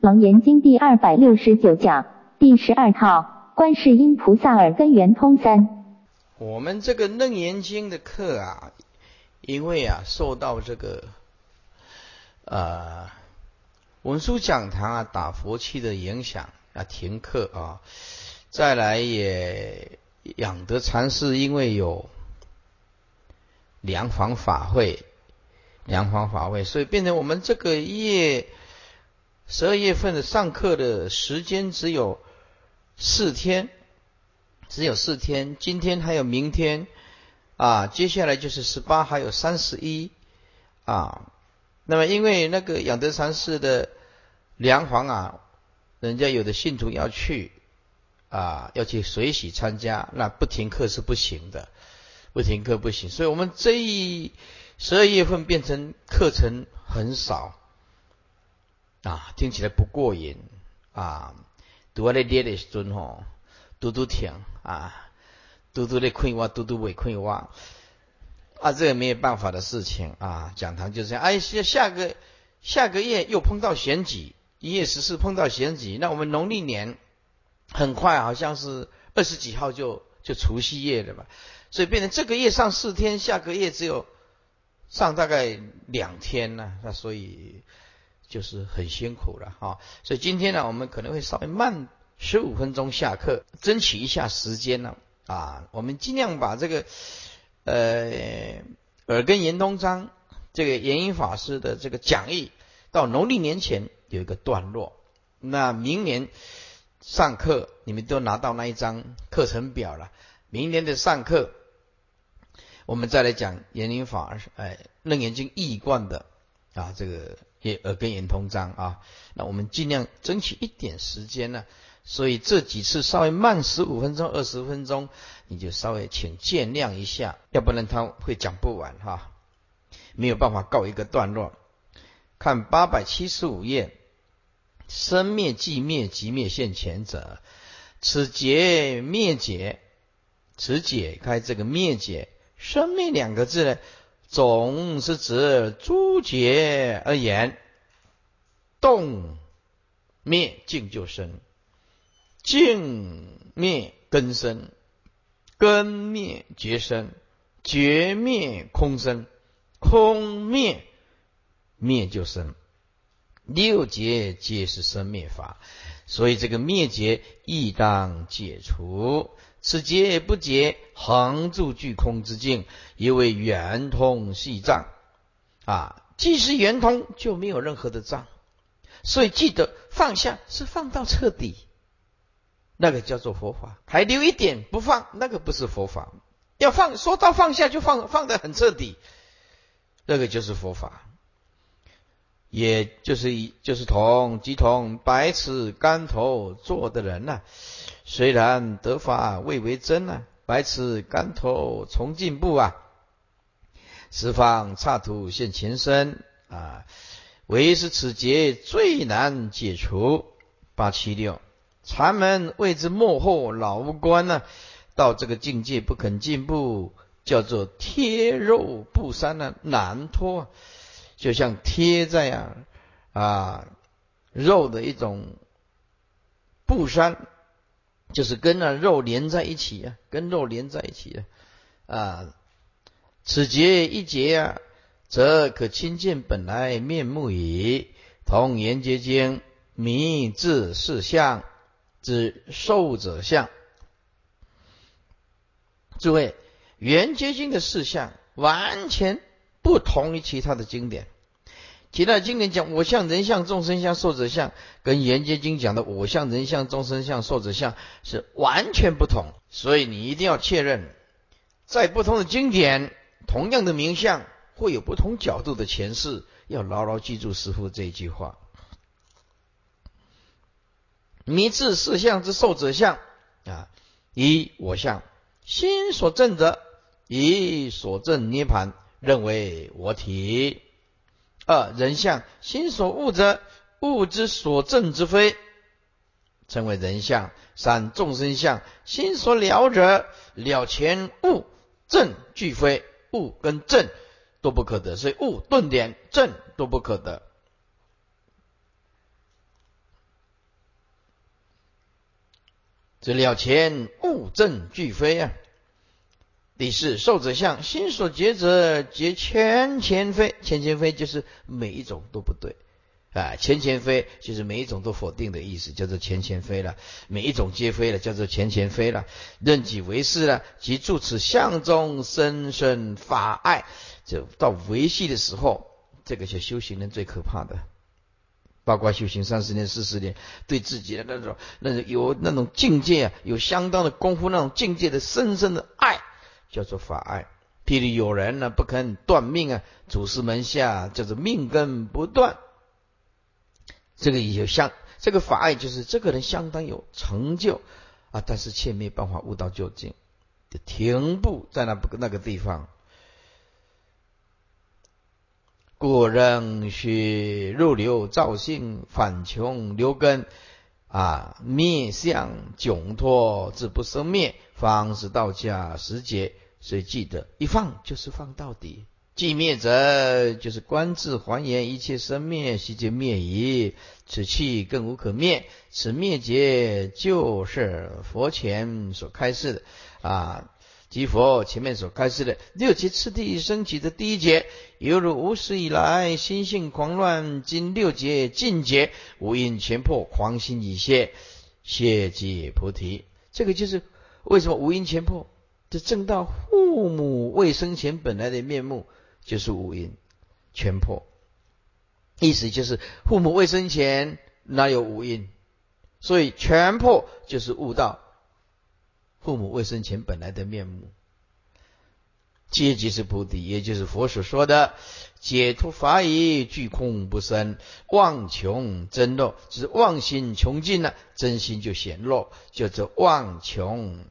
楞严经第二百六十九讲第十二套观世音菩萨耳根圆通三。我们这个楞严经的课啊，因为啊受到这个呃文殊讲堂啊打佛器的影响啊停课啊，再来也养德禅师因为有良房法会，良房法会，所以变成我们这个月。十二月份的上课的时间只有四天，只有四天。今天还有明天啊，接下来就是十八，还有三十一啊。那么因为那个养德禅寺的梁皇啊，人家有的信徒要去啊，要去随喜参加，那不停课是不行的，不停课不行。所以我们这一十二月份变成课程很少。啊，听起来不过瘾啊！读阿咧咧的时阵吼，嘟嘟听啊，嘟嘟咧困我，嘟嘟未困哇啊，这个没有办法的事情啊。讲堂就这样，哎，下下个下个月又碰到选举，一月十四碰到选举，那我们农历年很快好像是二十几号就就除夕夜了吧，所以变成这个月上四天，下个月只有上大概两天呢，那所以。就是很辛苦了哈，所以今天呢，我们可能会稍微慢十五分钟下课，争取一下时间呢啊，我们尽量把这个呃耳根圆通章这个延音法师的这个讲义到农历年前有一个段落，那明年上课你们都拿到那一张课程表了，明年的上课我们再来讲延音法哎楞严经义贯的啊这个。也耳根圆通章啊，那我们尽量争取一点时间呢，所以这几次稍微慢十五分钟、二十分钟，你就稍微请见谅一下，要不然他会讲不完哈，没有办法告一个段落。看八百七十五页，生灭即灭即灭现前者，此劫灭解，此解开这个灭解生灭两个字呢？总是指诸劫而言，动灭尽就生，尽灭根生，根灭绝生，绝灭空生，空灭灭就生，六劫皆是生灭法，所以这个灭劫亦当解除。此劫不解，恒住具空之境，因为圆通系障啊。既是圆通，就没有任何的障。所以记得放下是放到彻底，那个叫做佛法。还留一点不放，那个不是佛法。要放，说到放下就放，放得很彻底，那个就是佛法。也就是一，就是同即同百尺竿头坐的人呐。虽然得法未为真啊，百尺竿头从进步啊，十方刹土现前身啊，唯是此劫最难解除。八七六禅门谓之幕后老无关呢，到这个境界不肯进步，叫做贴肉布衫呢，难脱，就像贴在啊啊肉的一种布衫。就是跟那肉连在一起啊，跟肉连在一起啊，啊，此节一节啊，则可亲见本来面目矣。同言结经名字事相之受者相。诸位，圆觉经的事相完全不同于其他的经典。其他经典讲我相、人相、众生相、寿者相，跟《圆觉经》讲的我相、人相、众生相、寿者相是完全不同。所以你一定要确认，在不同的经典，同样的名相会有不同角度的诠释。要牢牢记住师父这一句话：迷自四相之受者相啊，以我相心所证者，以所证涅盘认为我体，二人相，心所悟者，悟之所证之非，称为人相，三众生相，心所了者，了前悟，证俱非，悟跟证都不可得，所以悟顿点，证都不可得。这了前物证俱非啊。第四，受者相，心所结者皆千千非，千千非就是每一种都不对啊，千千非就是每一种都否定的意思，叫做千千非了，每一种皆非了，叫做千千非了，任己为是了，即住此相中深深法爱，就到维系的时候，这个是修行人最可怕的。包括修行三十年、四十年，对自己的那种、那种有那种境界啊，有相当的功夫，那种境界的深深的爱，叫做法爱。譬如有人呢不肯断命啊，祖师门下叫做命根不断，这个有相，这个法爱就是这个人相当有成就啊，但是却没办法悟到究竟，就停步在那不那个地方。故人须入流造性，反穷流根啊，灭相窘脱，自不生灭，方是道家实解。所以记得一放就是放到底，既灭者就是观自还原一切生灭，悉皆灭矣。此气更无可灭，此灭劫就是佛前所开示的啊。即佛前面所开示的六节次第升起的第一劫，犹如无始以来心性狂乱，经六劫尽劫，无因全破，狂心已歇，歇即菩提。这个就是为什么无因全破，这正到父母未生前本来的面目就是无因全破，意思就是父母未生前哪有无因，所以全破就是悟到。父母未生前本来的面目，皆即是菩提，也就是佛所说的解脱法已，具空不生，妄穷真漏，就是妄心穷尽了，真心就显露，叫做妄穷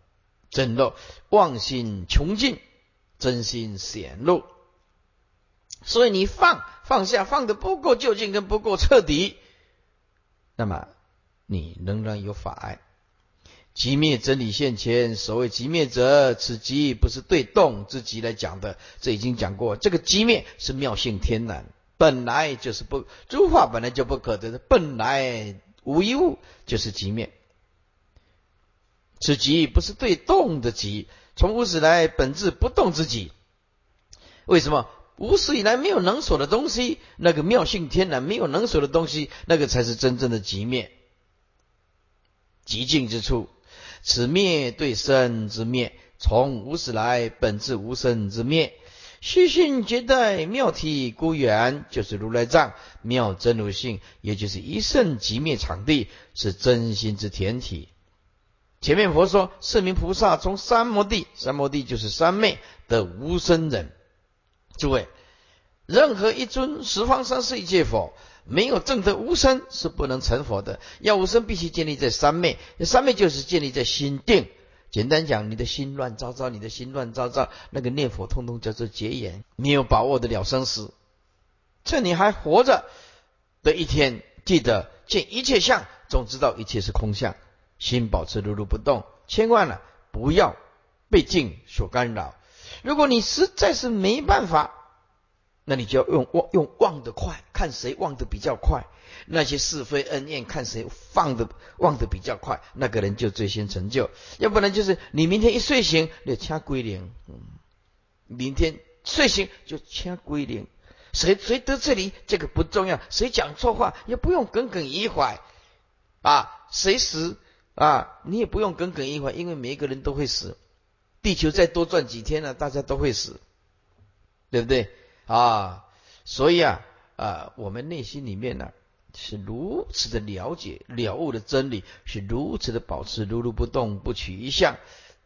真漏。妄心穷尽，真心显露。所以你放放下，放的不够究竟，跟不够彻底，那么你仍然有法爱。极灭真理现前，所谓极灭者，此极不是对动之极来讲的，这已经讲过。这个极灭是妙性天然，本来就是不诸法本来就不可得的，本来无一物就是极灭。此极不是对动的极，从无始来本质不动之极。为什么无始以来没有能所的东西？那个妙性天然没有能所的东西，那个才是真正的极灭，极静之处。此灭对生之灭，从无始来本质无生之灭，虚心绝代妙体孤圆，就是如来藏妙真如性，也就是一圣即灭场地，是真心之田体。前面佛说，四名菩萨从三摩地，三摩地就是三昧的无生人。诸位，任何一尊十方三世一切佛。没有正得无生是不能成佛的。要无生，必须建立在三昧。三昧就是建立在心定。简单讲，你的心乱糟糟，你的心乱糟糟，那个念佛通通叫做结缘，没有把握得了生死。趁你还活着的一天，记得见一切相，总知道一切是空相，心保持如如不动。千万呢，不要被境所干扰。如果你实在是没办法。那你就要用忘用忘得快，看谁忘得比较快。那些是非恩怨，看谁放的忘得比较快，那个人就最先成就。要不然就是你明天一睡醒就掐归零，嗯，明天睡醒就掐归零。谁谁得这里这个不重要，谁讲错话也不用耿耿于怀啊。谁死啊，你也不用耿耿于怀，因为每一个人都会死。地球再多转几天呢，大家都会死，对不对？啊，所以啊，啊，我们内心里面呢是如此的了解了悟的真理，是如此的保持如如不动，不取一相，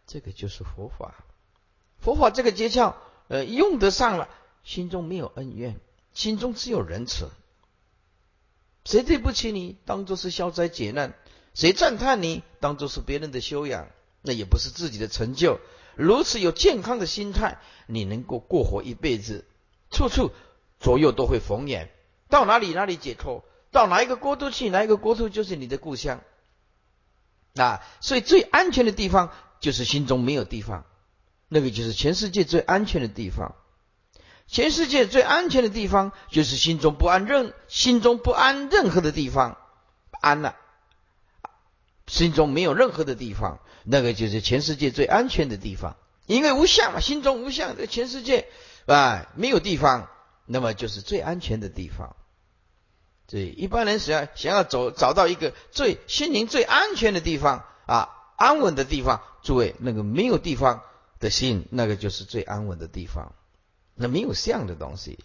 这个就是佛法。佛法这个诀窍，呃，用得上了，心中没有恩怨，心中只有仁慈。谁对不起你，当做是消灾解难；谁赞叹你，当做是别人的修养，那也不是自己的成就。如此有健康的心态，你能够过活一辈子。处处左右都会逢眼，到哪里哪里解脱，到哪一个国度去，哪一个国度就是你的故乡。啊，所以最安全的地方就是心中没有地方，那个就是全世界最安全的地方。全世界最安全的地方就是心中不安任心中不安任何的地方，安了，心中没有任何的地方，那个就是全世界最安全的地方。因为无相嘛，心中无相，这全世界啊没有地方，那么就是最安全的地方。所以一般人想要想要走找到一个最心灵最安全的地方啊，安稳的地方。诸位，那个没有地方的心，那个就是最安稳的地方。那没有相的东西，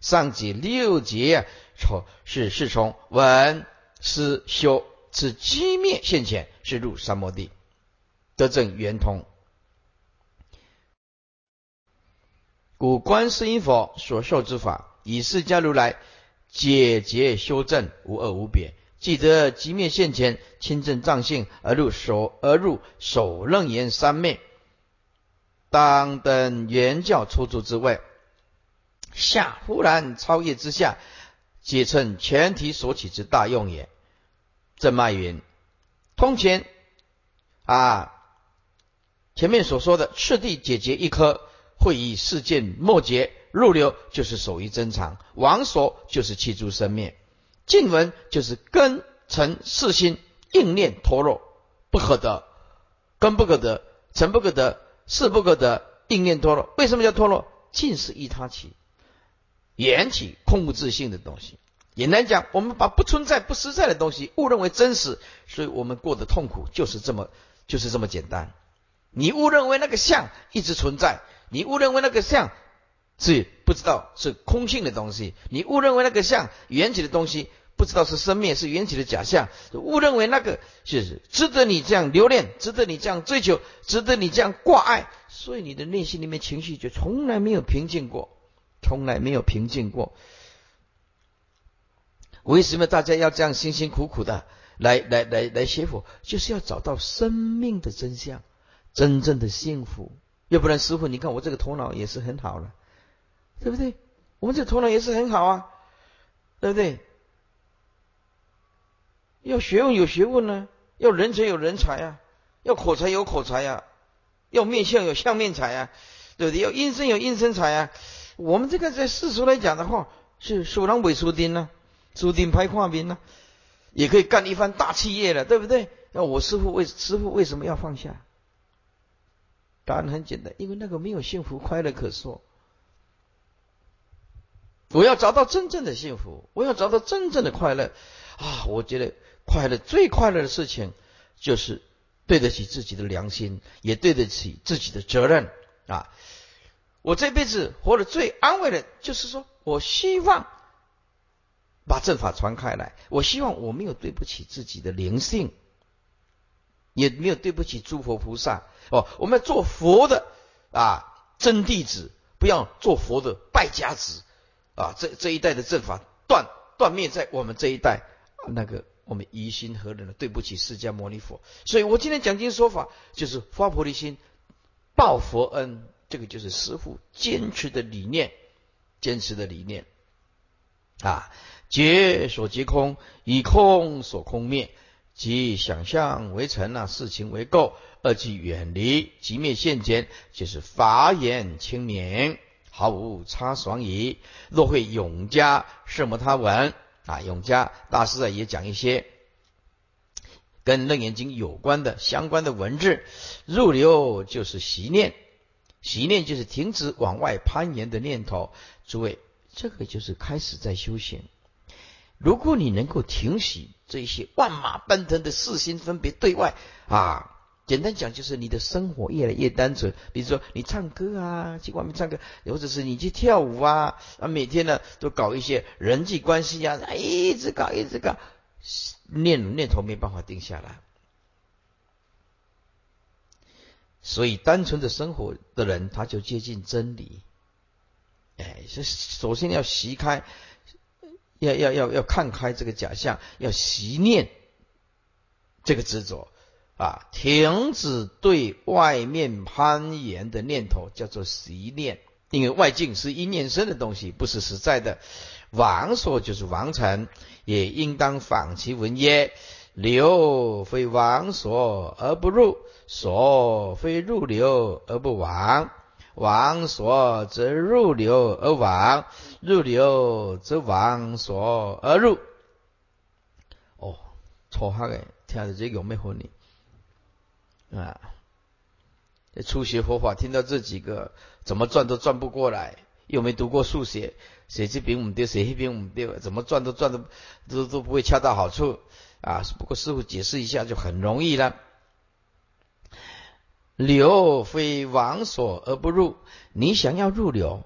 上节六节从是是从闻思修至机灭现前，是入三摩地，得证圆通。故观世音佛所受之法，以释迦如来解结修正，无二无别。既得即灭现前，亲证藏性，而入首而入首楞严三昧，当等原教出住之位，下忽然超越之下，皆称全体所起之大用也。正脉云：通前啊，前面所说的赤地解决一颗。会以事件末节入流，就是守于真常；王所就是气诸生灭；静闻就是根尘世心应念脱落，不可得，根不可得，尘不可得，事不可得，应念脱落。为什么叫脱落？尽是依他起，缘起空无自性的东西。简单讲，我们把不存在、不实在的东西误认为真实，所以我们过得痛苦，就是这么，就是这么简单。你误认为那个相一直存在。你误认为那个相是不知道是空性的东西，你误认为那个相缘起的东西不知道是生灭是缘起的假象，误认为那个是值得你这样留恋，值得你这样追求，值得你这样挂碍，所以你的内心里面情绪就从来没有平静过，从来没有平静过。为什么大家要这样辛辛苦苦的来来来来学佛，就是要找到生命的真相，真正的幸福。要不然，师傅，你看我这个头脑也是很好了，对不对？我们这头脑也是很好啊，对不对？要学问有学问呢，要人才有人才啊，要口才有口才啊，要面相有相面才啊，对不对？要阴身有阴身才啊。我们这个在世俗来讲的话，是属狼尾属丁呢，属丁拍画兵呢，也可以干一番大企业了，对不对？那我师傅为师傅为什么要放下？答案很简单，因为那个没有幸福快乐可说。我要找到真正的幸福，我要找到真正的快乐啊！我觉得快乐最快乐的事情，就是对得起自己的良心，也对得起自己的责任啊！我这辈子活得最安慰的，就是说我希望把正法传开来，我希望我没有对不起自己的灵性。也没有对不起诸佛菩萨哦，我们要做佛的啊真弟子，不要做佛的败家子啊！这这一代的正法断断灭在我们这一代，那个我们于心何忍呢？对不起释迦牟尼佛。所以我今天讲经说法，就是发菩提心，报佛恩，这个就是师父坚持的理念，坚持的理念啊！劫所劫空，以空所空灭。即想象为尘啊，事情为垢，二即远离，即灭现前，就是法眼清明，毫无差爽矣。若会永嘉圣摩他文啊，永嘉大师啊也讲一些跟楞严经有关的相关的文字。入流就是习念，习念就是停止往外攀岩的念头。诸位，这个就是开始在修行。如果你能够停息这些万马奔腾的四心分别对外啊，简单讲就是你的生活越来越单纯。比如说你唱歌啊，去外面唱歌，或者是你去跳舞啊，啊每天呢都搞一些人际关系啊，一直搞一直搞，念念头没办法定下来。所以单纯的生活的人，他就接近真理。哎，是首先要习开。要要要要看开这个假象，要习念这个执着啊，停止对外面攀岩的念头，叫做习念。因为外境是一念生的东西，不是实在的。王所就是王臣，也应当仿其文曰？流非王所而不入，所非入流而不亡。往所则入流而往，入流则往所而入。哦，错哈的，听着这有没婚你啊？初学佛法，听到这几个，怎么转都转不过来，又没读过数学，谁这边唔对，谁那边唔对，怎么转都转的都都不会恰到好处啊！不过师傅解释一下就很容易了。流非往所而不入，你想要入流，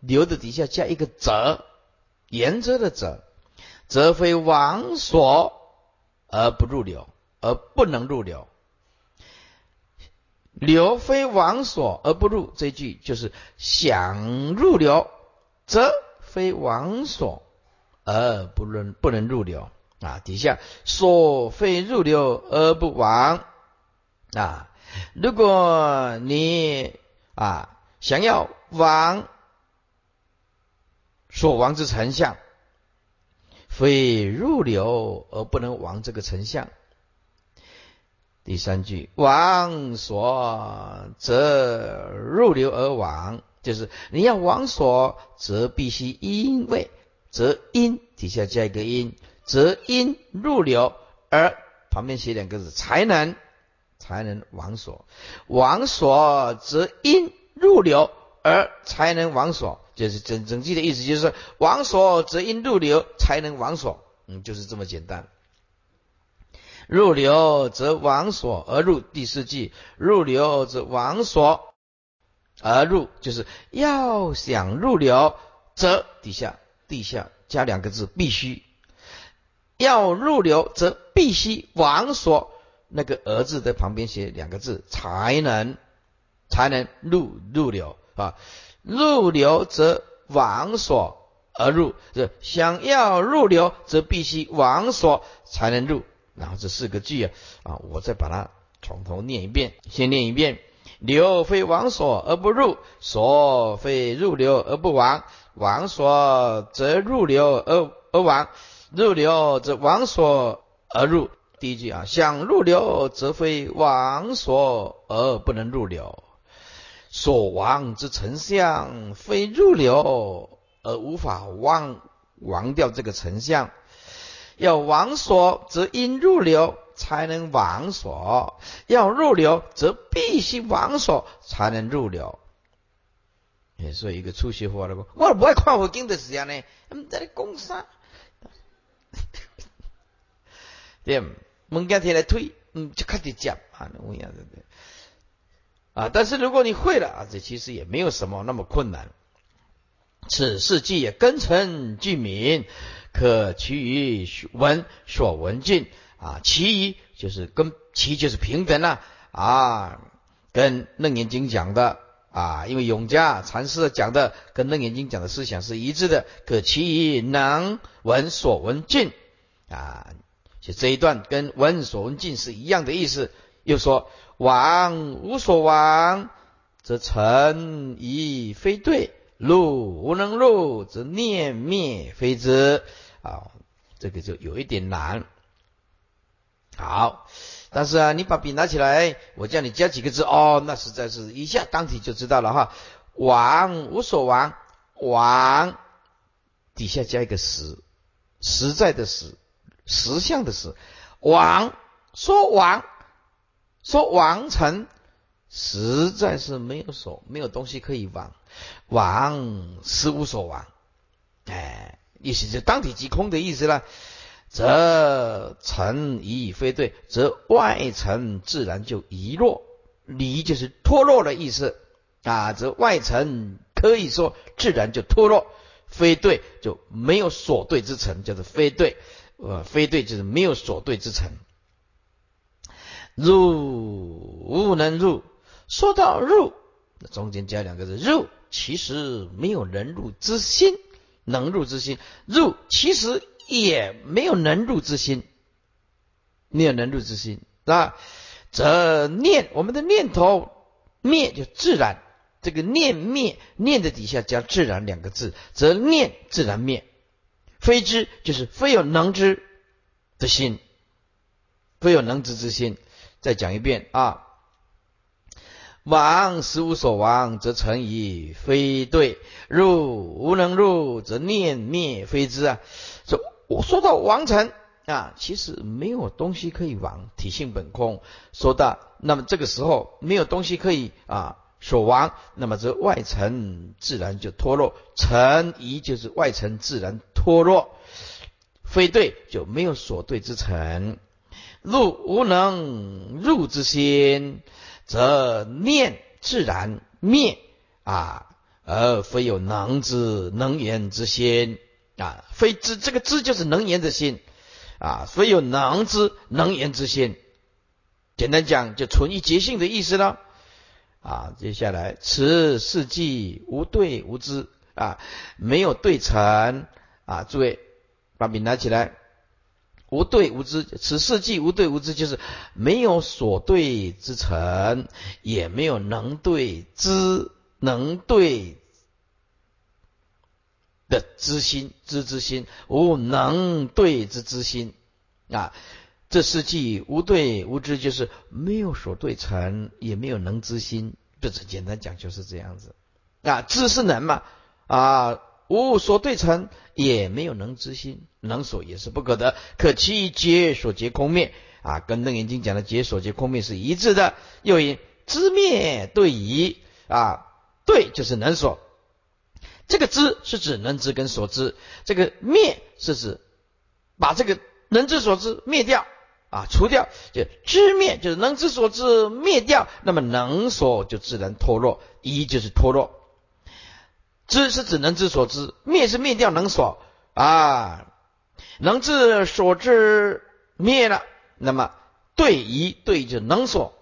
流的底下加一个则，原则的则，则非往所而不入流，而不能入流。流非往所而不入，这句就是想入流，则非往所而不能不能入流啊。底下所非入流而不往啊。如果你啊想要往所亡之丞相，非入流而不能亡这个丞相。第三句，往所则入流而亡，就是你要往所，则必须因为则因底下加一个因，则因入流而旁边写两个字，才能才能往所。往所则因入流而才能往所，就是整整句的意思，就是往所则因入流才能往所，嗯，就是这么简单。入流则往所而入，第四句入流则往所而入，就是要想入流，则底下地下加两个字，必须要入流，则必须往所那个儿字在旁边写两个字，才能才能入入流啊。入流则往所而入，这想要入流，则必须往所才能入。然后这四个句啊，啊，我再把它从头念一遍。先念一遍：流非往所而不入，所非入流而不往。往所则入流而而往，入流则往所而入。第一句啊，想入流则非往所而不能入流。所亡之丞相，非入流而无法忘亡掉这个丞相。要往所，则因入流才能往所；要入流，则必须往所才能入流。也是一个初学佛的，我不爱看佛经的时间呢，嗯，在讲啥？对，门家提来推，嗯，就开始讲啊，那样的啊。但是如果你会了啊，这其实也没有什么那么困难。此事既也根尘具名。可其余闻所闻尽啊，其余就是跟其就是平等了啊，跟楞严经讲的啊，因为永嘉禅师讲的跟楞严经讲的思想是一致的。可其余能闻所闻尽啊，这一段跟闻所闻尽是一样的意思。又说往无所往，则成疑非对。入无能入，则念灭非之啊，这个就有一点难。好，但是啊，你把笔拿起来，我叫你加几个字哦，那实在是一下当体就知道了哈。往无所往，往底下加一个实，实在的实，实相的实。王说王说王成。实在是没有所，没有东西可以往，往实无所往，哎，意思就当体即空的意思了。则尘疑非对，则外尘自然就遗落，离就是脱落的意思啊。则外尘可以说自然就脱落，非对就没有所对之尘，叫做非对。呃，非对就是没有所对之成，入无能入。说到入，中间加两个字，入其实没有能入之心，能入之心，入其实也没有能入之心，没有能入之心，啊，则念我们的念头灭就自然，这个念灭念的底下加自然两个字，则念自然灭，非知就是非有能知的心，非有能知之心，再讲一遍啊。往实无所亡，则成疑非对；入无能入，则念灭非知啊。说我说到王成啊，其实没有东西可以亡，体性本空。说到那么这个时候没有东西可以啊所亡，那么这外层自然就脱落，尘疑就是外层自然脱落，非对就没有所对之尘。入无能入之心，则念自然灭啊，而非有能之能言之心啊，非知这个知就是能言之心。啊，非有能知能言之心，简单讲就存一觉性的意思了。啊，接下来此世纪无对无知啊，没有对成啊，诸位把笔拿起来，无对无知，此世纪无对无知就是没有所对之成，也没有能对知能对。的知心知之心，无能对之知心啊！这世纪无对无知，就是没有所对成，也没有能知心。这是简单讲就是这样子啊！知是能嘛啊？无所对成，也没有能知心，能所也是不可得。可其皆所结空灭啊，跟楞严经讲的解所结空灭是一致的。又因知灭对疑啊，对就是能所。这个知是指能知跟所知，这个灭是指把这个能知所知灭掉啊，除掉就知灭就是能知所知灭掉，那么能所就自然脱落，一就是脱落。知是指能知所知，灭是灭掉能所啊，能知所知灭了，那么对一对就能所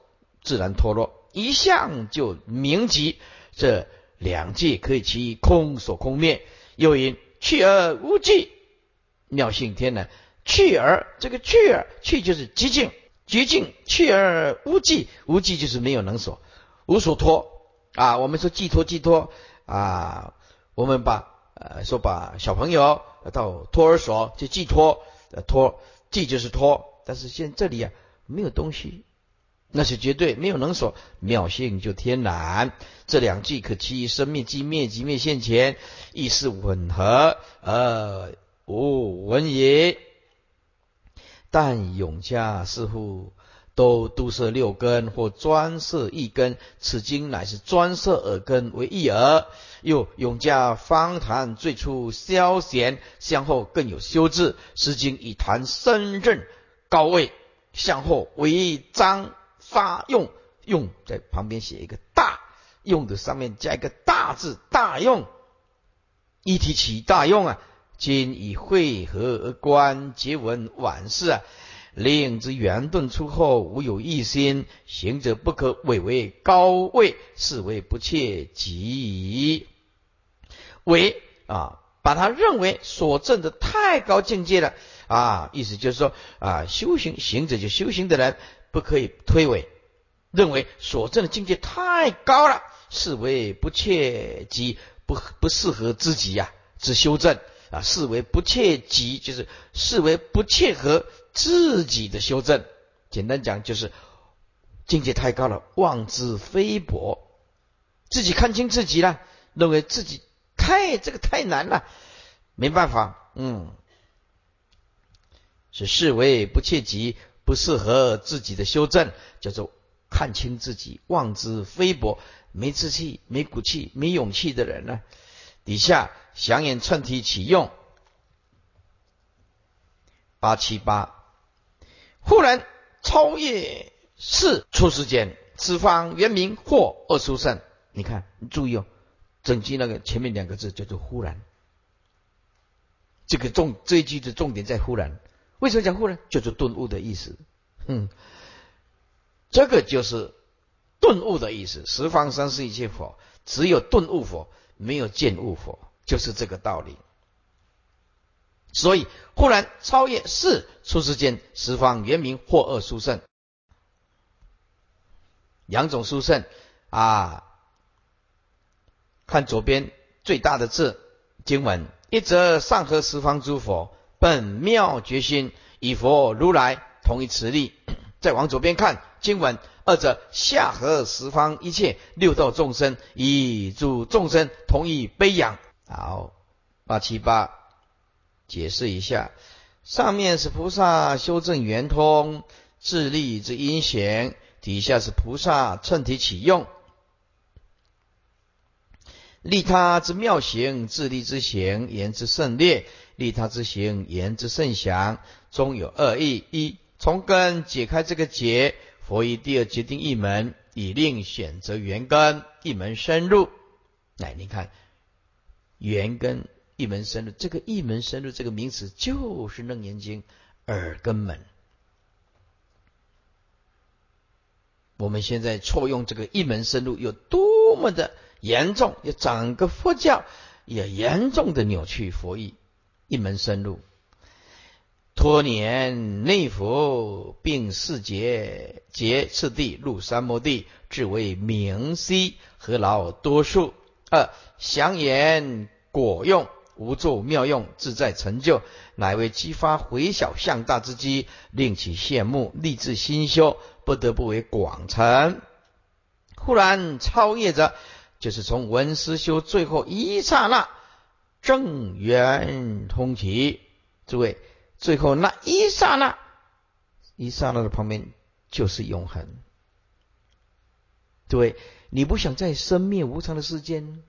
自然脱落，一向就明极这。两界可以其空所空灭，又因去而无际，妙性天呢。去而这个去而去就是极静，极静去而无际，无际就是没有能所，无所托啊。我们说寄托寄托啊，我们把呃说把小朋友到托儿所去寄托，呃托寄就是托，但是现这里啊没有东西。那是绝对没有能所妙性就天然，这两句可其生灭即灭即灭现前，意思吻合而无闻也。但永嘉似乎都都摄六根或专设一根，此经乃是专设耳根为一耳。又永嘉方谈最初消闲，向后更有修治。诗经以谈深任高位，向后为章。发用用在旁边写一个大用的上面加一个大字大用一提起大用啊，今以会合而观结文往事啊，令之圆顿出后无有一心行者不可委为高位，是为不切己为啊，把他认为所证的太高境界了。啊，意思就是说啊，修行行者就修行的人。不可以推诿，认为所证的境界太高了，是为不切己，不不适合自己呀，之修正。啊，视为不切己，就是视为不切合自己的修正。简单讲就是境界太高了，妄自菲薄，自己看清自己了，认为自己太这个太难了，没办法，嗯，是视为不切己。不适合自己的修正，叫做看清自己，妄自菲薄，没志气、没骨气、没勇气的人呢？底下祥言串题启用八七八，忽然超越四出世间，此方原名或二书圣。你看，你注意哦，整句那个前面两个字叫做忽然，这个重这一句的重点在忽然。为什么讲忽然？就是顿悟的意思。哼，这个就是顿悟的意思。十方三世一切佛，只有顿悟佛，没有见悟佛，就是这个道理。所以，忽然超越四出世间十方原名或二殊胜，两种殊胜啊。看左边最大的字经文，一则上合十方诸佛。本妙决心，以佛如来同一慈力。再往左边看经文，二者下合十方一切六道众生，以诸众生同一悲仰。好，八七八，解释一下。上面是菩萨修正圆通自利之因行，底下是菩萨趁体起用。利他之妙行，自利之行，言之甚烈；利他之行，言之甚详。中有二义：一从根解开这个结，佛以第二决定一门，以令选择缘根，一门深入。来，你看缘根一门深入，这个一门深入这个名词就是《楞严经》耳根门。我们现在错用这个一门深入有多么的？严重，也整个佛教也严重的扭曲佛意，一门深入，托年内佛并四劫劫次第入三摩地，至为明晰，何劳多数？二详言果用，无作妙用，自在成就，乃为激发回小向大之机，令其羡慕，立志心修，不得不为广成。忽然超越者。就是从文思修最后一刹那正圆通体，诸位，最后那一刹那，一刹那的旁边就是永恒。诸位，你不想在生灭无常的世间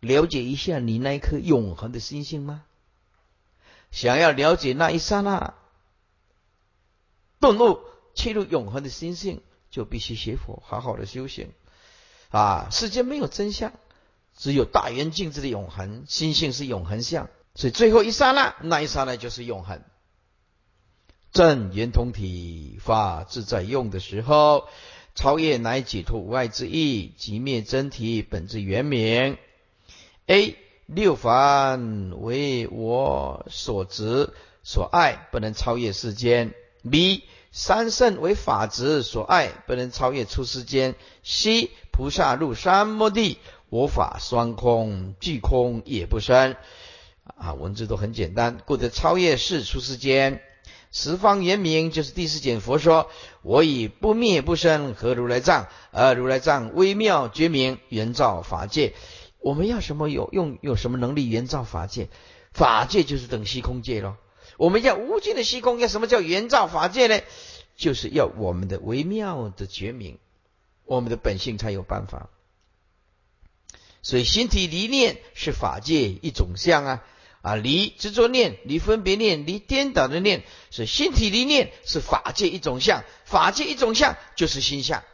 了解一下你那一颗永恒的心性吗？想要了解那一刹那顿悟、切入永恒的心性，就必须学佛，好好的修行。啊，世间没有真相，只有大圆镜子的永恒，心性是永恒相，所以最后一刹那，那一刹那就是永恒。正圆通体法自在用的时候，超越乃解脱无碍之意，即灭真体本质圆明。A 六凡为我所执所爱，不能超越世间。B 三圣为法执所爱，不能超越出世间。C 菩萨入三摩地，我法双空，即空也不生。啊，文字都很简单，故得超越世出世间。十方圆明就是第四卷佛说：我以不灭不生合如来藏，而如来藏微妙觉明，圆照法界。我们要什么有用？有什么能力圆照法界？法界就是等虚空界咯。我们要无尽的虚空，要什么叫圆照法界呢？就是要我们的微妙的觉明。我们的本性才有办法，所以心体离念是法界一种相啊啊离执着念离分别念离颠倒的念，是心体离念是法界一种相，法界一种相就是心相，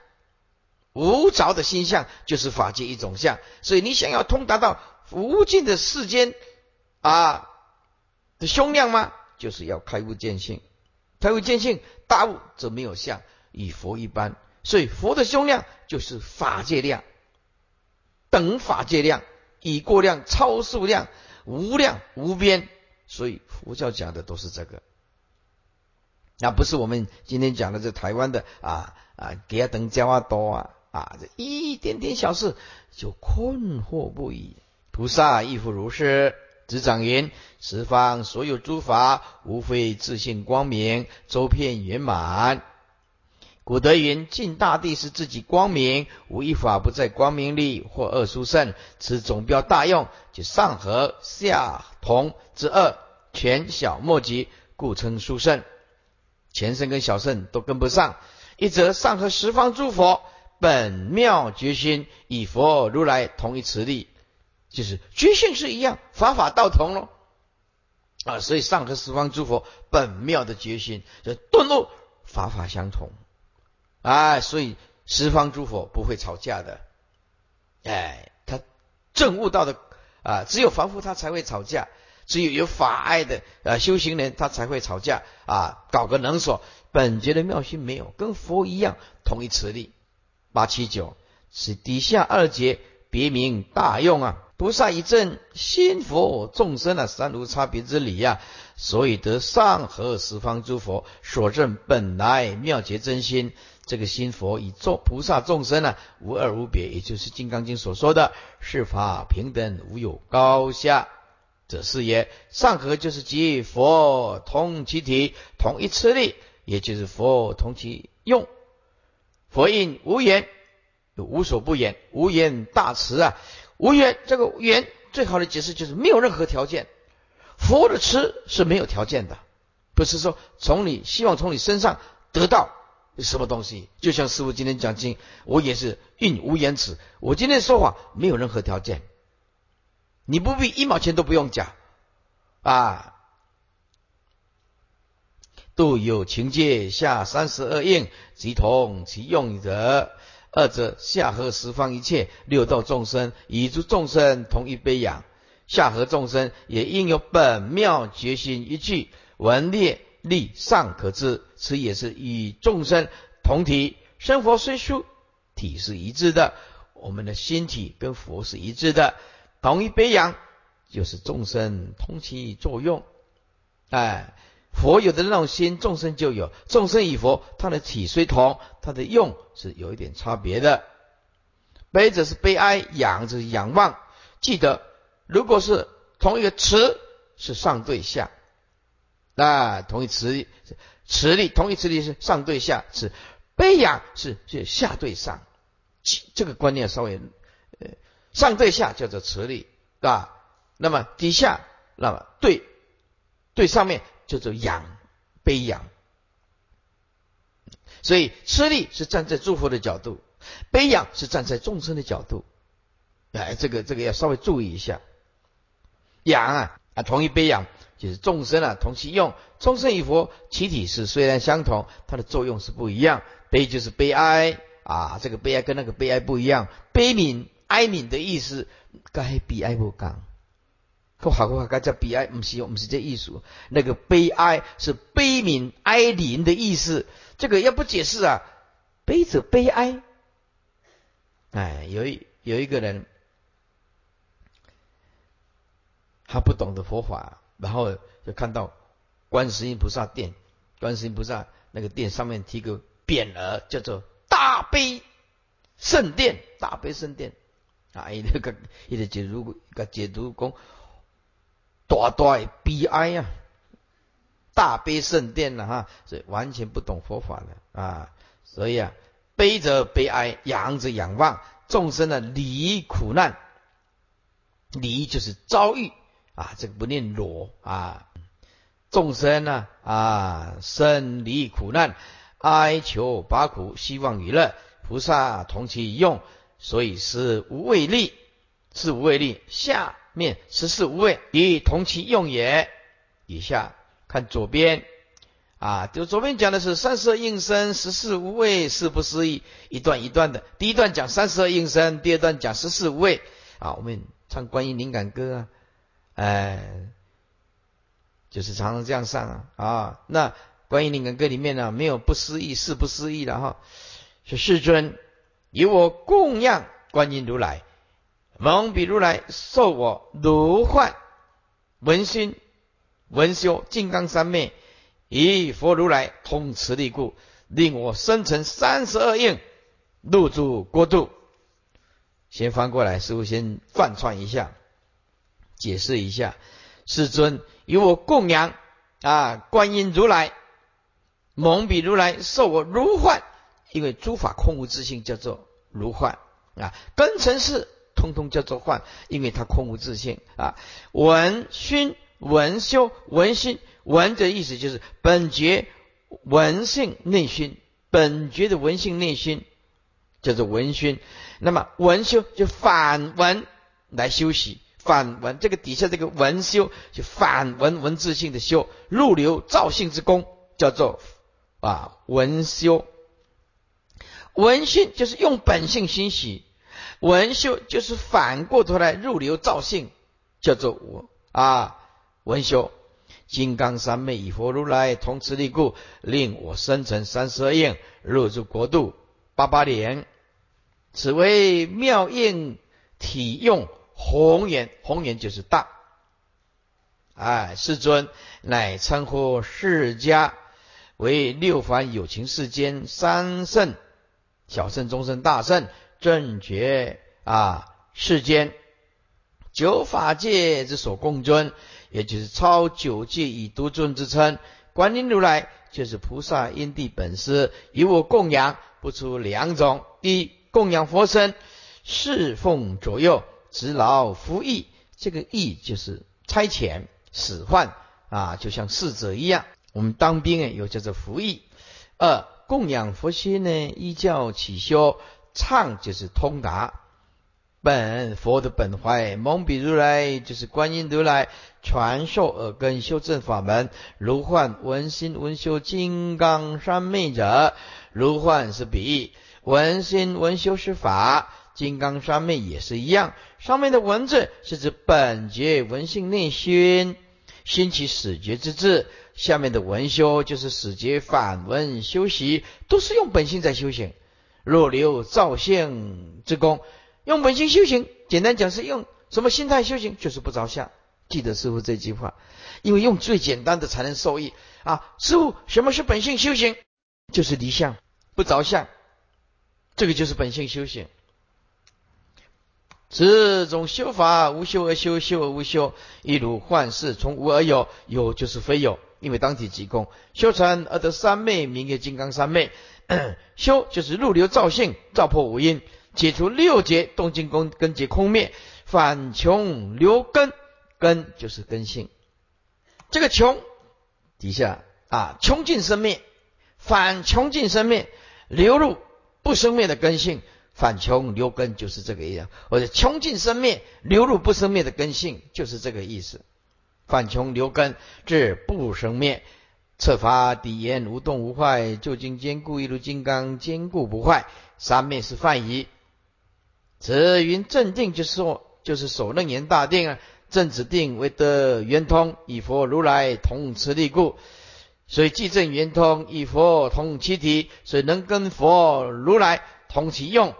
无着的心相就是法界一种相，所以你想要通达到无尽的世间啊的胸量吗？就是要开悟见性，开悟见性大悟则没有相，与佛一般。所以佛的胸量就是法界量，等法界量，已过量、超数量、无量无边。所以佛教讲的都是这个，那不是我们今天讲的这台湾的啊啊，给他等加啊多啊啊，这一点点小事就困惑不已。菩萨亦复如是，执掌云：十方所有诸法，无非自性光明，周遍圆满。古德云：尽大地是自己光明，无一法不在光明里。或二殊胜，此总标大用，即上合下同之二，全小莫及，故称殊胜。前圣跟小圣都跟不上。一则上和十方诸佛本妙觉心，与佛如来同一慈力，就是觉性是一样，法法道同喽。啊，所以上和十方诸佛本妙的觉心，就顿悟法法相同。哎，所以十方诸佛不会吵架的。哎，他证悟到的啊，只有凡夫他才会吵架，只有有法爱的呃修行人他才会吵架啊，搞个能所。本觉的妙心没有，跟佛一样，同一慈力。八七九是底下二节别名大用啊，菩萨以正心佛众生啊三无差别之理呀，所以得上合十方诸佛所证本来妙觉真心。这个心佛以众菩萨众生呢，无二无别，也就是《金刚经》所说的“是法平等，无有高下”，这是也。上合就是即佛同其体，同一次力，也就是佛同其用。佛印无言，无所不言，无言大慈啊！无言，这个言最好的解释就是没有任何条件。佛的慈是没有条件的，不是说从你希望从你身上得到什么东西。就像师傅今天讲经，我也是应无言辞。我今天说话没有任何条件，你不必一毛钱都不用讲啊。度有情界下三十二应，即同其用者。二者下合十方一切六道众生，以诸众生同一悲仰。下合众生也应有本妙决心一句，文列立上可知。此也是与众生同体，生活虽殊，体是一致的。我们的心体跟佛是一致的，同一悲仰，就是众生同其作用。哎。佛有的那种心，众生就有；众生与佛，他的体虽同，他的用是有一点差别的。悲者是悲哀，仰者是仰望。记得，如果是同一个词，是上对下；那同一磁力，磁力同一磁力是上对下，是悲仰是是下对上。这个观念稍微，呃，上对下叫做磁力，对吧？那么底下，那么对对上面。叫做仰悲仰，所以吃力是站在诸佛的角度，悲仰是站在众生的角度。哎，这个这个要稍微注意一下。仰啊啊，同一悲仰就是众生啊，同其用。众生与佛其体是虽然相同，它的作用是不一样。悲就是悲哀啊，这个悲哀跟那个悲哀不一样。悲悯哀悯的意思，该比哀不刚。不好不好，该叫悲哀，不是不是这意思。那个悲哀是悲悯哀怜的意思。这个要不解释啊，悲者悲哀。哎，有一有一个人，他不懂得佛法，然后就看到观世音菩萨殿，观世音菩萨那个殿上面提个匾额，叫做大悲圣殿，大悲圣殿。啊，伊那个伊个解读一个解读讲。大大悲哀啊，大悲圣殿了哈，所以完全不懂佛法的啊，所以啊，悲则悲哀，仰则仰望，众生的离苦难，离就是遭遇啊，这个不念裸啊，众生呢啊，生离苦难，哀求拔苦，希望娱乐，菩萨同其用，所以是无畏力，是无畏力下。面十四无畏，以同其用也。以下看左边啊，就左边讲的是三十二应身，十四无畏，是不是一，一段一段的。第一段讲三十二应身，第二段讲十四无畏啊。我们唱观音灵感歌啊，哎，就是常常这样上啊啊。那观音灵感歌里面呢，没有不思议，是不思议的哈。是世尊，以我供养观音如来。蒙彼如来受我如幻闻心闻修金刚三昧，以佛如来通慈力故，令我生成三十二应入住国度。先翻过来，师傅先泛串一下，解释一下。世尊，与我供养啊，观音如来蒙彼如来受我如幻，因为诸法空无自性，叫做如幻啊，根尘世。通通叫做幻，因为它空无自性啊。闻熏闻修闻心闻的意思就是本觉闻性内熏，本觉的闻性内熏叫做闻熏。那么闻修就反闻来休息，反文这个底下这个文修就反文文字性的修，入流造性之功叫做啊文修。闻熏就是用本性熏习。文修就是反过头来入流造性，叫做我啊文修。金刚三昧以佛如来同持力故，令我生成三十二应，入住国度八八年。此为妙应体用宏远，宏远就是大。哎，世尊乃称呼释迦为六凡有情世间三圣，小圣、中圣、大圣。正觉啊，世间九法界之所共尊，也就是超九界以独尊之称。观音如来就是菩萨因地本师，以我供养不出两种：一供养佛身，侍奉左右，执劳服役。这个役就是差遣使唤啊，就像侍者一样。我们当兵啊，有叫做服役。二供养佛心呢，依教起修，唱就是通达。本佛的本怀，蒙彼如来就是观音如来传授耳根修正法门。如幻文心文修金刚三昧者，如幻是比喻，文心文修是法，金刚三昧也是一样。上面的文字是指本觉文性内心，兴起始觉之智。下面的文修就是始觉反文修习，都是用本性在修行。若留造性之功。用本性修行，简单讲是用什么心态修行，就是不着相。记得师傅这句话，因为用最简单的才能受益啊！师傅，什么是本性修行？就是离相，不着相，这个就是本性修行。此种修法，无修而修，修而无修，一如幻世，从无而有，有就是非有，因为当体即空。修成而得三昧，名曰金刚三昧。修就是入流造性，照破五阴。解除六劫动静功根结空灭，反穷留根，根就是根性。这个穷底下啊，穷尽生灭，反穷尽生灭，流入不生灭的根性，反穷留根就是这个意思。或者穷尽生灭，流入不生灭的根性，就是这个意思。反穷留根至不生灭，策法底言无动无坏，究竟坚固一如金刚，坚固不坏。三灭是犯疑。此云正定就说，就是首楞严大定啊，正指定为得圆通，以佛如来同持力故，所以即正圆通，以佛同其体，所以能跟佛如来同其用。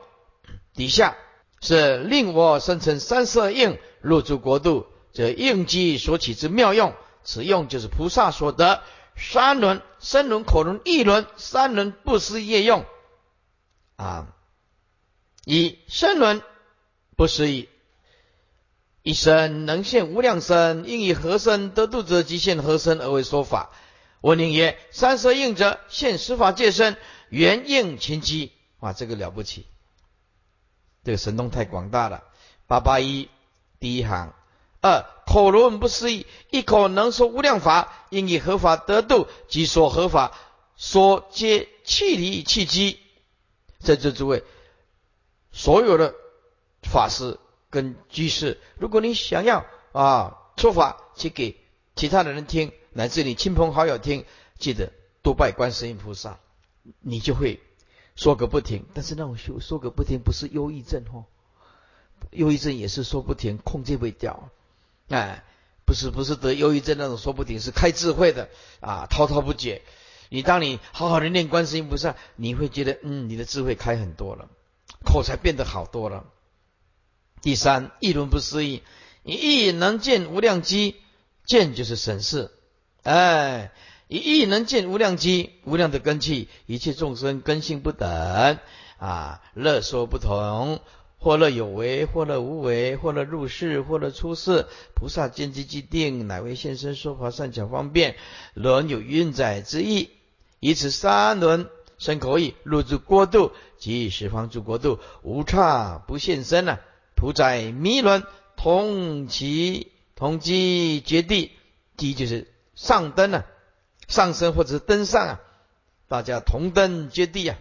底下是令我生成三色应入住国度，这应机所起之妙用，此用就是菩萨所得三轮身轮口轮意轮三轮不思业用啊。以生轮不思议，一生能现无量身，应以何身得度者，即现何身而为说法。我宁曰：三色应者现十法界身，原应勤机。哇，这个了不起，这个神通太广大了。八八一第一行，二口轮不思议，一口能说无量法，应以合法得度，即说合法，说皆气离气机。在这诸位。所有的法师跟居士，如果你想要啊说法去给其他的人听，乃至你亲朋好友听，记得多拜观世音菩萨，你就会说个不停。但是那种说说个不停，不是忧郁症哦，忧郁症也是说不停，控制不掉。哎，不是不是得忧郁症那种说不停，是开智慧的啊，滔滔不绝。你当你好好的念观世音菩萨，你会觉得嗯，你的智慧开很多了。口才变得好多了。第三，一轮不思议，以意能见无量机，见就是审视，哎，以意能见无量机，无量的根器，一切众生根性不等啊，乐说不同，或乐有为，或乐无为，或乐入世，或乐出世。菩萨见机即定，乃为现身说法，善巧方便，轮有运载之意，以此三轮。身口意入住国度及十方诸国度，无差不现身啊！屠宰弥轮同其同机绝地，机就是上登啊，上升或者是登上啊，大家同登绝地啊。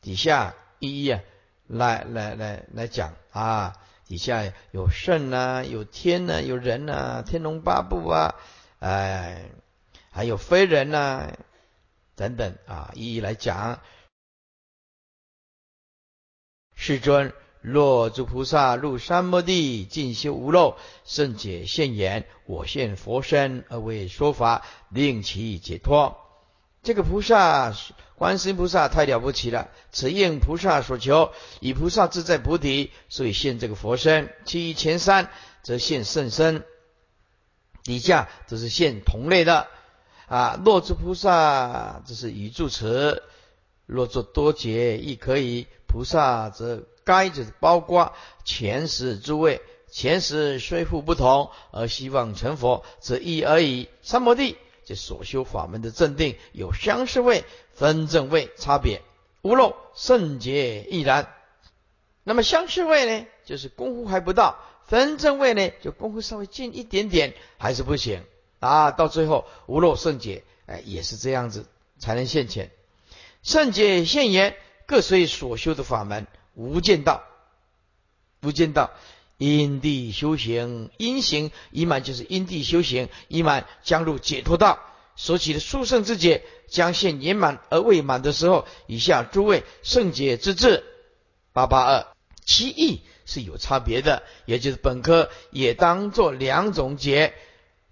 底下一一啊，来来来来讲啊，底下有圣啊，有天啊，有人啊，天龙八部啊，哎，还有非人呐。等等啊，一一来讲。世尊，若诸菩萨入三摩地，进修无漏，甚解现言，我现佛身而为说法，令其解脱。这个菩萨，观世音菩萨太了不起了，此应菩萨所求，以菩萨自在菩提，所以现这个佛身。其余前三则现圣身，底下则是现同类的。啊，若诸菩萨，这是语助词。若作多劫亦可以。菩萨则该就是包括前世诸位，前世虽复不同，而希望成佛，则一而已。三摩地这所修法门的正定有相似位、分正位差别，无漏圣洁亦然。那么相似位呢，就是功夫还不到；分正位呢，就功夫稍微近一点点，还是不行。啊，到最后无漏圣解，哎，也是这样子才能现前。圣解现言，各随所修的法门，无间道，无间道，因地修行，因行已满，就是因地修行已满，将入解脱道。所起的殊胜之解，将现圆满而未满的时候，以下诸位圣解之智，八八二，其意是有差别的，也就是本科也当做两种解。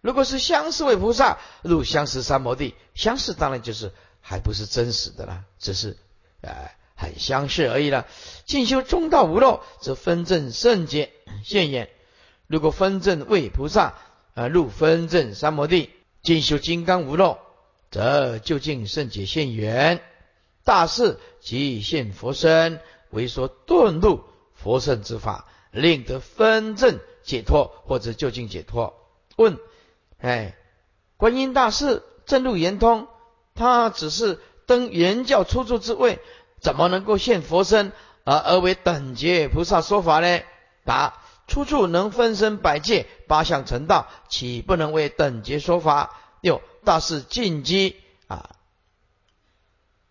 如果是相似为菩萨入相似三摩地，相似当然就是还不是真实的了，只是呃很相似而已了。进修中道无漏，则分正圣解 现眼。如果分正为菩萨啊入分正三摩地。进修金刚无漏，则究竟圣解现缘，大事即现佛身，为说顿入佛圣之法，令得分正解脱，或者究竟解脱。问：哎，观音大士正入圆通，他只是登圆教初住之位，怎么能够现佛身而而为等觉菩萨说法呢？答。出处能分身百界八相成道，岂不能为等觉说法？六大事进击啊！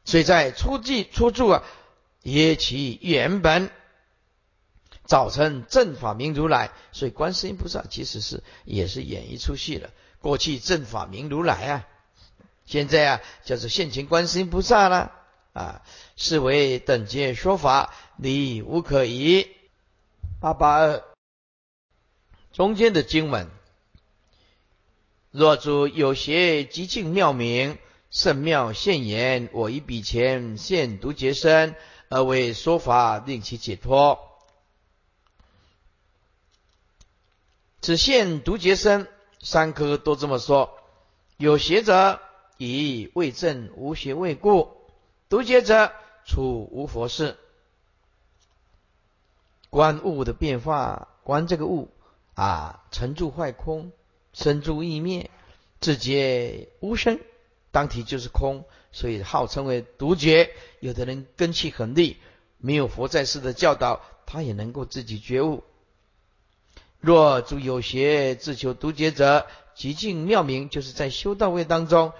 所以在初记初住啊，耶其原本早成正法明如来，所以观世音菩萨其实是也是演一出戏了。过去正法明如来啊，现在啊叫做现前观世音菩萨了，啊是为等觉说法，理无可疑。八八二。中间的经文，若诸有邪极尽妙明，圣妙现言，我以彼前现独觉身，而为说法令其解脱。此现独觉身，三科都这么说。有邪者以未证无邪未故，独觉者处无佛事。观物的变化，观这个物。啊，成住坏空，生住意灭，自觉无生，当体就是空，所以号称为独觉。有的人根气很利，没有佛在世的教导，他也能够自己觉悟。若诸有邪自求独觉者，极尽妙明，就是在修道位当中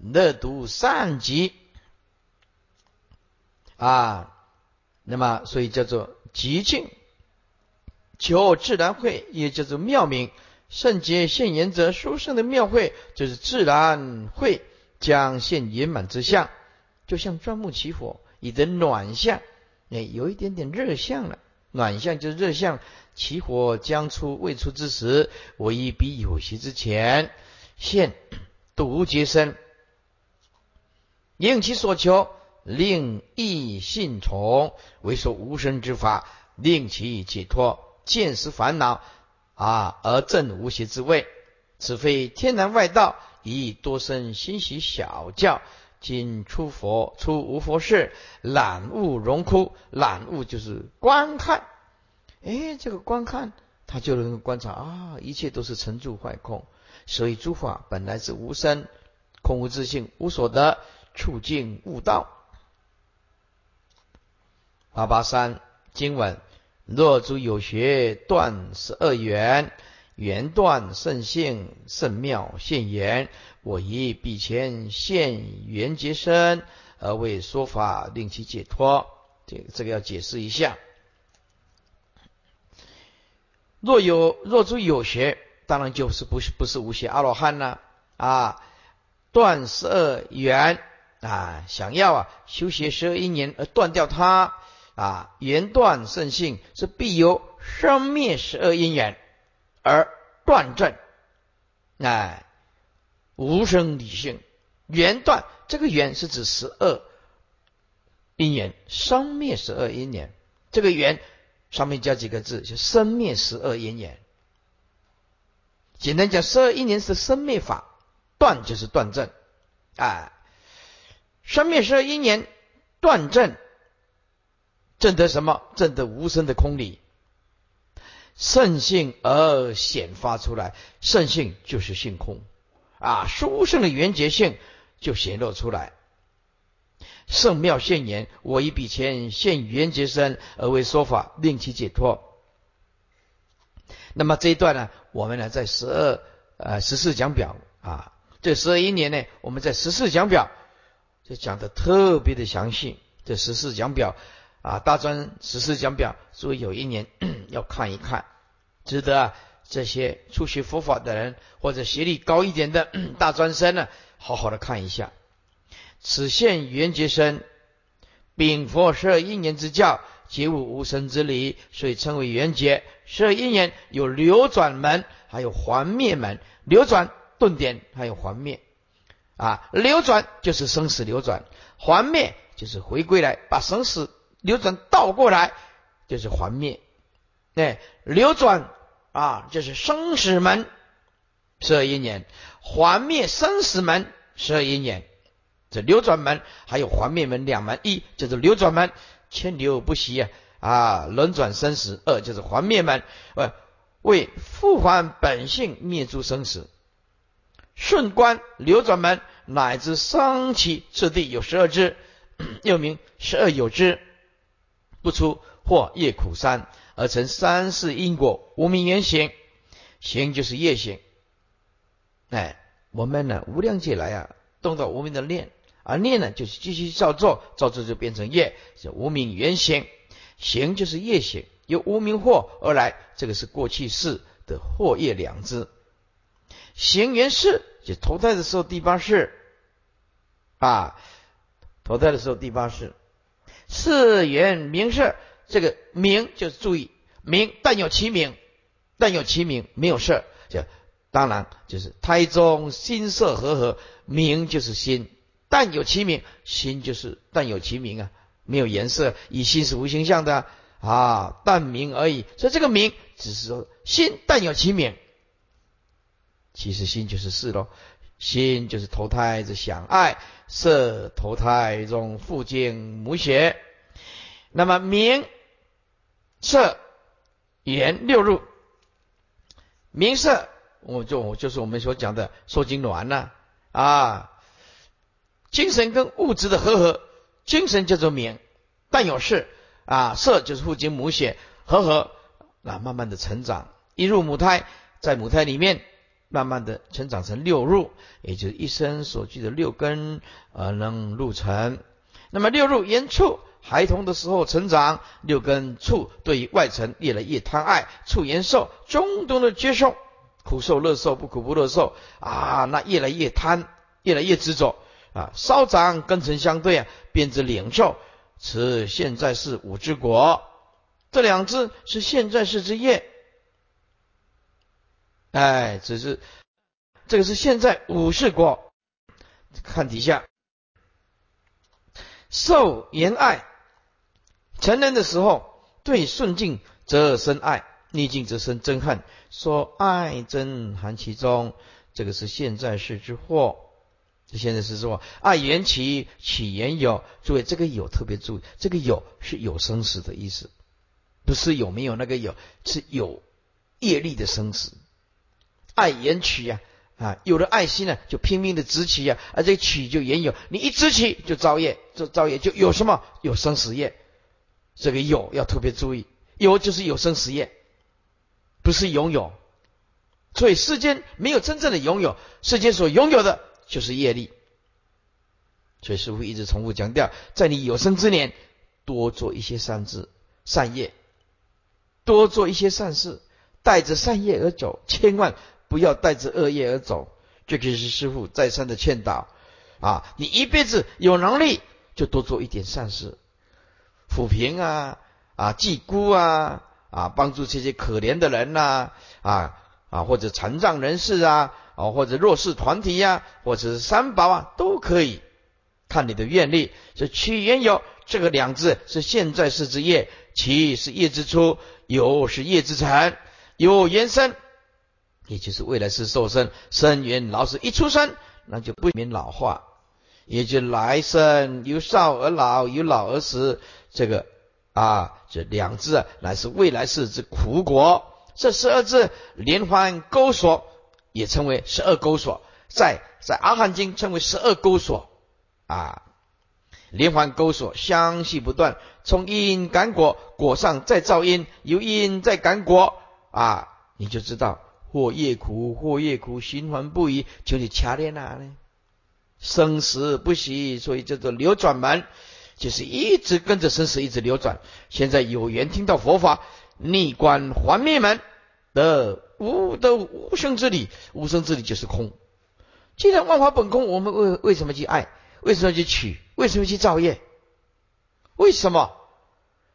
乐读善极啊，那么所以叫做极尽。求自然会，也叫做妙明圣洁现言者，殊胜的妙会就是自然会将现圆满之相，就像钻木起火，你的暖相，哎，有一点点热相了。暖相就是热相，起火将出未出之时，我以彼有习之前现独觉身，应其所求，令异信从，为说无生之法，令其解脱。见识烦恼啊，而正无邪之位，此非天然外道，以多生欣喜小教。今出佛出无佛事，览物荣枯，览物就是观看。哎，这个观看，他就能够观察啊，一切都是成住坏空。所以诸法本来是无生，空无自性，无所得，处境悟道。八八三经文。若诸有学断十二缘，缘断圣性圣妙现言，我以彼前现缘结身，而为说法令其解脱。这个这个要解释一下。若有若诸有学，当然就是不是不是无邪阿罗汉了啊！断十二缘啊，想要啊修学十二因缘而断掉它。啊，言断圣性是必由生灭十二因缘而断正，哎，无生理性缘断，这个缘是指十二因缘生灭十二因缘，这个缘上面加几个字，就生灭十二因缘。简单讲，十二因缘是生灭法，断就是断正，哎，生灭十二因缘断正。证得什么？证得无声的空理，圣性而显发出来。圣性就是性空啊，殊胜的圆觉性就显露出来。圣妙现言，我以彼前现圆觉身而为说法，令其解脱。那么这一段呢，我们呢在十二呃十四讲表啊。这十二一年呢，我们在十四讲表就讲的特别的详细。这十四讲表啊，大专十四讲表，所以有一年 要看一看，值得啊这些初学佛法的人或者学历高一点的 大专生呢，好好的看一下。此现缘觉身，禀佛十二因缘之教，皆无无生之理，所以称为缘觉。十二因缘有流转门，还有还灭门。流转。顿点还有还灭啊，流转就是生死流转，还灭就是回归来，把生死流转倒过来就是还灭。哎，流转啊，就是生死门十二因缘，还灭生死门十二因缘。这流转门还有还灭门两门，一就是流转门，千流不息啊啊，轮转生死；二就是还灭门，呃，为复还本性，灭诸生死。顺观流转门乃至三起次第有十二支，又名十二有支，不出或业苦三，而成三世因果无名缘行，行就是业行。哎，我们呢无量劫来啊，动到无名的念，而念呢就是继续照做，照做就变成业，是无名缘行，行就是业行，由无名惑而来，这个是过去世的惑业两支。行缘世就投胎的时候第八世啊，投胎的时候第八世，四缘名色，这个名就是注意名，但有其名，但有其名，没有色，就当然就是胎中心色和合，名就是心，但有其名，心就是但有其名啊，没有颜色，以心是无形象的啊，但名而已，所以这个名只是说心但有其名。其实心就是事喽，心就是投胎之想爱，色投胎中父精母血。那么名色言六入，名色我就就是我们所讲的受精卵呢啊，精神跟物质的合合，精神叫做名，但有事啊，色就是父精母血合合，那慢慢的成长，一入母胎，在母胎里面。慢慢的成长成六入，也就是一生所具的六根而能入成。那么六入言处，孩童的时候成长，六根处对于外层越来越贪爱，处言受中东的接受，苦受乐受不苦不乐受啊，那越来越贪，越来越执着啊，稍长根尘相对啊，变之领受，此现在是五之果，这两只是现在世之业。哎，只是这个是现在五世国，看底下受言爱，成人的时候对顺境则生爱，逆境则生憎恨。说爱真含其中，这个是现在世之祸。现在是说爱缘起，起缘有。诸位，这个有特别注意，这个有是有生死的意思，不是有没有那个有，是有业力的生死。爱言取呀，啊，有了爱心呢，就拼命的执起呀，而这个取就言有，你一执起就造业，就造业就有什么？有生死业，这个有要特别注意，有就是有生死业，不是拥有，所以世间没有真正的拥有，世间所拥有的就是业力，所以师父一直重复强调，在你有生之年，多做一些善事、善业，多做一些善事，带着善业而走，千万。不要带着恶业而走，这就是师傅再三的劝导啊！你一辈子有能力就多做一点善事，抚平啊啊济孤啊啊帮助这些可怜的人呐啊啊或者残障人士啊啊或者弱势团体呀或者是三宝啊都可以，看你的愿力。这取缘有这个两字是现在世之业，其是业之初，有是业之成，有延伸。也就是未来是受生生缘老死一出生，那就不免老化，也就来生由少而老，由老而死。这个啊，这两字啊，乃是未来世之苦果。这十二字连环钩锁，也称为十二钩锁，在在阿含经称为十二钩锁啊。连环钩锁相续不断，从因感果，果上再造因，由因再感果啊，你就知道。或业苦，或业苦，循环不已，就是掐练哪呢？生死不息，所以叫做流转门，就是一直跟着生死一直流转。现在有缘听到佛法，逆观还灭门的无的无生之理，无生之理就是空。既然万法本空，我们为为什么去爱？为什么去取？为什么去造业？为什么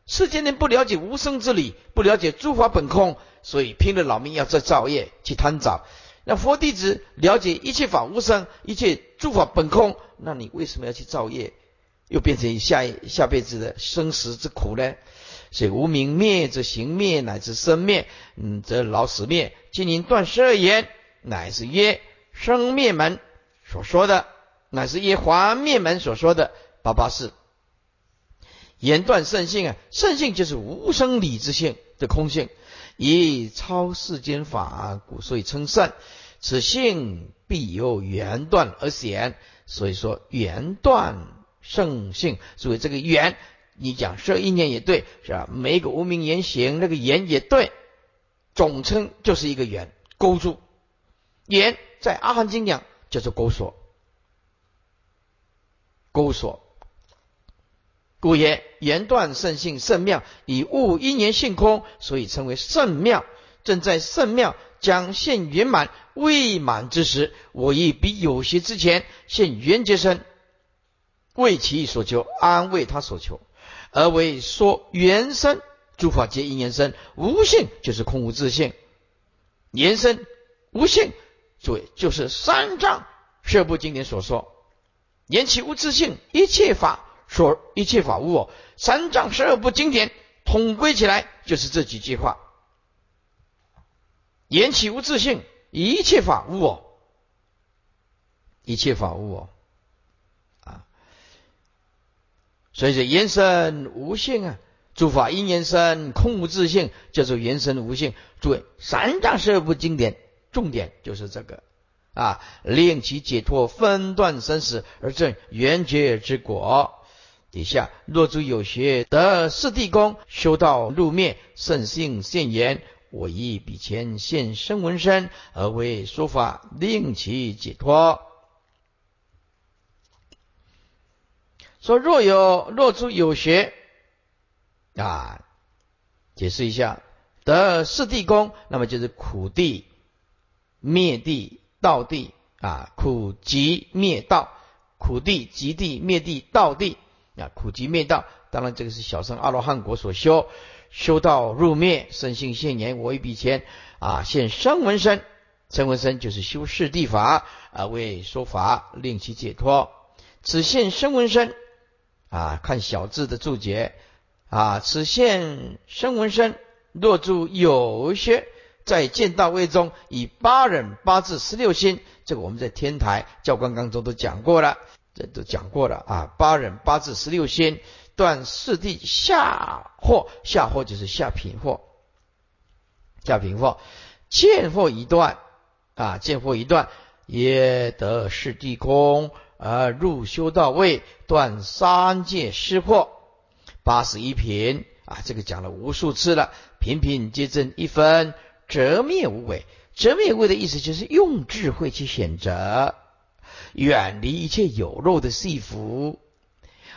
世间人不了解无生之理，不了解诸法本空，所以拼了老命要在造业去贪找？那佛弟子了解一切法无生，一切诸法本空，那你为什么要去造业，又变成下下辈子的生死之苦呢？所以无明灭则行灭，乃至生灭，嗯，则老死灭。今年断十二言，乃是曰生灭门所说的，乃是曰华灭门所说的八八四。言断圣性啊，圣性就是无生理之性的空性。以超世间法，故所以称圣。此性必由缘断而显，所以说缘断圣性。所以这个缘，你讲设一念也对，是吧？每一个无名言行，那个言也对，总称就是一个缘勾住。缘在阿含经讲叫做勾锁，勾锁。故曰：言断圣性甚妙，以悟因缘性空，所以称为圣妙。正在圣妙将现圆满未满之时，我亦比有些之前现缘觉身，为其所求，安慰他所求，而为说原生诸法皆因缘生，无性就是空无自性，缘生无性，所以就是三藏十部经典所说，言其无自性，一切法。说一切法无我，三藏十二部经典统归起来就是这几句话：言起无自性，一切法无我，一切法无我啊。所以说，言生无性啊，诸法因缘生，空无自性，叫做言生无性。诸位，三藏十二部经典重点就是这个啊，令其解脱，分断生死，而证圆觉之果。底下若诸有学得四谛功，修道入灭，圣性现言，我亦比前现身闻身，而为说法，令其解脱。说若有若诸有学啊，解释一下得四谛功，那么就是苦地、灭地、道地啊，苦集灭道，苦地、极地、灭地、道地。啊，苦集灭道，当然这个是小乘阿罗汉果所修，修道入灭，生性现言，我一笔钱啊，现声闻身，声闻身就是修世地法啊，为说法令其解脱。此现声闻身啊，看小字的注解啊，此现声闻身，若住有些在见道位中，以八忍八字十六心，这个我们在天台教官当中都讲过了。这都讲过了啊，八忍八字十六仙断四地下惑，下惑就是下品惑，下品惑见惑一段啊，见惑一段也得是地空而入修道位，断三界失惑，八十一品啊，这个讲了无数次了，品品皆正一分，折灭无为，折灭无为的意思就是用智慧去选择。远离一切有肉的戏服，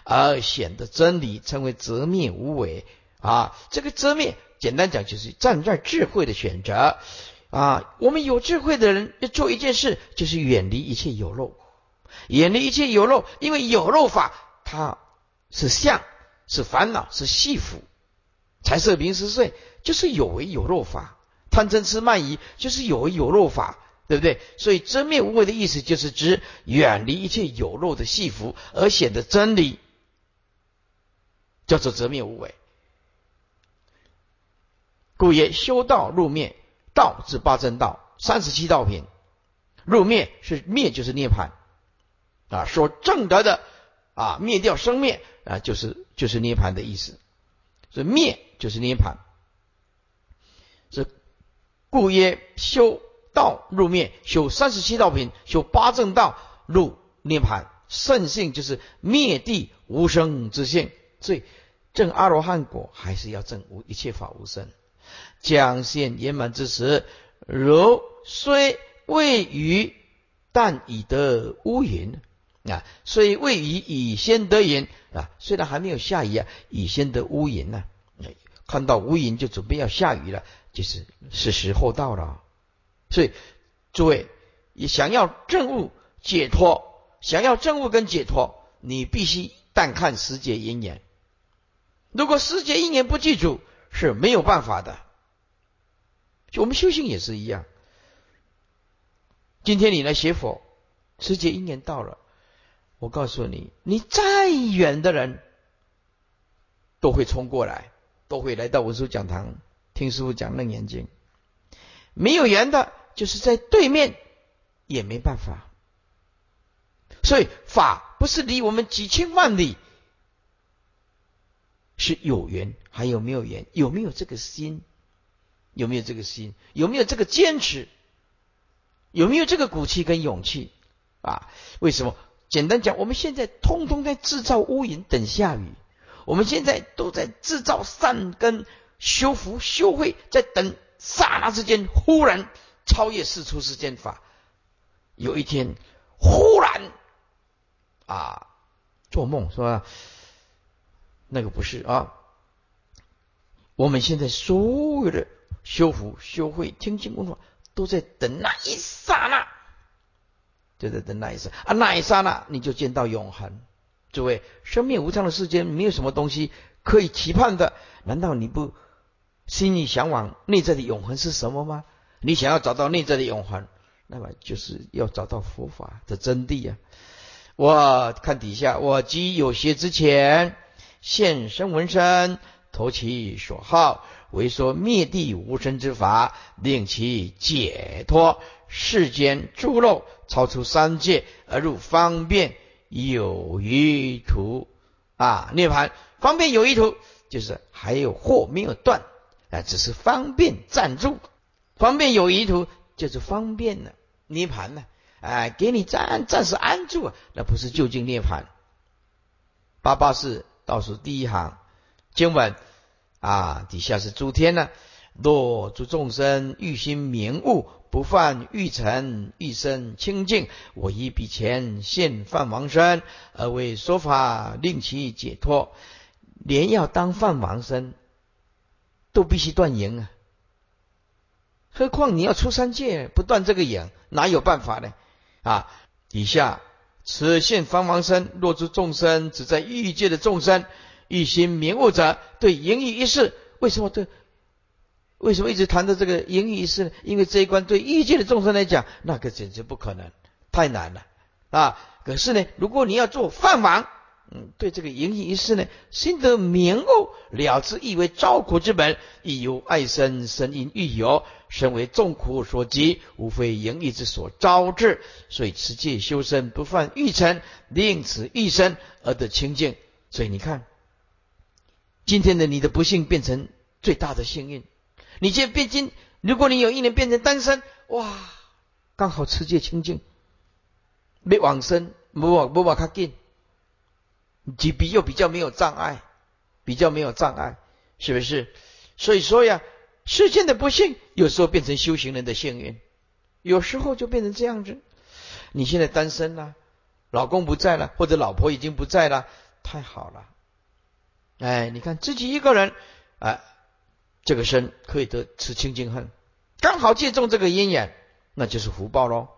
而显得真理称为则灭无为啊！这个则灭，简单讲就是站在智慧的选择啊！我们有智慧的人要做一件事，就是远离一切有肉，远离一切有肉，因为有肉法它是相，是烦恼，是戏服，财色名食睡就是有为有肉法，贪嗔痴慢疑就是有为有肉法。对不对？所以真灭无为的意思就是指远离一切有漏的戏服，而显得真理，叫做真灭无为。故曰修道入灭，道至八正道，三十七道品。入灭是灭就是涅盘啊，说正德的啊，灭掉生灭啊，就是就是涅盘的意思。所以灭就是涅盘，是故曰修。道入灭，修三十七道品，修八正道入涅盘，圣性就是灭地无生之性。所以证阿罗汉果还是要证无一切法无生，将现圆满之时，如虽未于，但已得乌云啊！虽未于，已先得云啊！虽然还没有下雨啊，已先得乌云呢。看到乌云就准备要下雨了，就是是时候到了。所以诸位，你想要证悟解脱，想要证悟跟解脱，你必须但看时节因缘。如果时节因缘不记住，是没有办法的。就我们修行也是一样。今天你来学佛，时节因缘到了，我告诉你，你再远的人都会冲过来，都会来到文殊讲堂听师傅讲楞严经。没有缘的，就是在对面，也没办法。所以法不是离我们几千万里，是有缘，还有没有缘？有没有这个心？有没有这个心？有没有这个坚持？有没有这个骨气跟勇气？啊？为什么？简单讲，我们现在通通在制造乌云等下雨，我们现在都在制造善根修福修慧，在等刹那之间，忽然超越世出世间法。有一天，忽然啊，做梦说那个不是啊，我们现在所有的。修福、修慧、听经闻法，都在等那一刹那，就在等那一刹啊，那一刹那你就见到永恒。诸位，生命无常的世间，没有什么东西可以期盼的。难道你不心里向往内在的永恒是什么吗？你想要找到内在的永恒，那么就是要找到佛法的真谛呀。我看底下，我即有些之前现身闻声，投其所好。为说灭地无生之法，令其解脱世间诸漏，超出三界而入方便有余途啊！涅盘方便有余途，就是还有货没有断啊，只是方便暂住。方便有余途就是方便呢涅盘呢，哎，给你暂暂时安住，那不是究竟涅盘。八八四倒数第一行经文。啊，底下是诸天呢。若诸众生欲心明悟，不犯欲尘，欲生清净，我以彼前现梵王身，而为说法，令其解脱。连要当梵王身，都必须断淫啊！何况你要出三界，不断这个眼，哪有办法呢？啊，底下此现方王身，若诸众生只在欲界的众生。一心明悟者，对淫欲一事，为什么对？为什么一直谈到这个淫欲一事呢？因为这一关对欲界的众生来讲，那个简直不可能，太难了啊！可是呢，如果你要做饭王，嗯，对这个淫欲一事呢，心得明悟了之，亦为招苦之本，亦由爱生，生因欲有，身为众苦所及，无非淫欲之所招致，所以持戒修身，不犯欲尘，令此欲身而得清净。所以你看。今天的你的不幸变成最大的幸运。你现在变今，如果你有一年变成单身，哇，刚好持戒清净，没往生，不往不往他近，比比又比较没有障碍，比较没有障碍，是不是？所以说呀，世间的不幸有时候变成修行人的幸运，有时候就变成这样子。你现在单身了，老公不在了，或者老婆已经不在了，太好了。哎，你看自己一个人，哎，这个身可以得此清净恨，刚好借重这个因缘，那就是福报喽。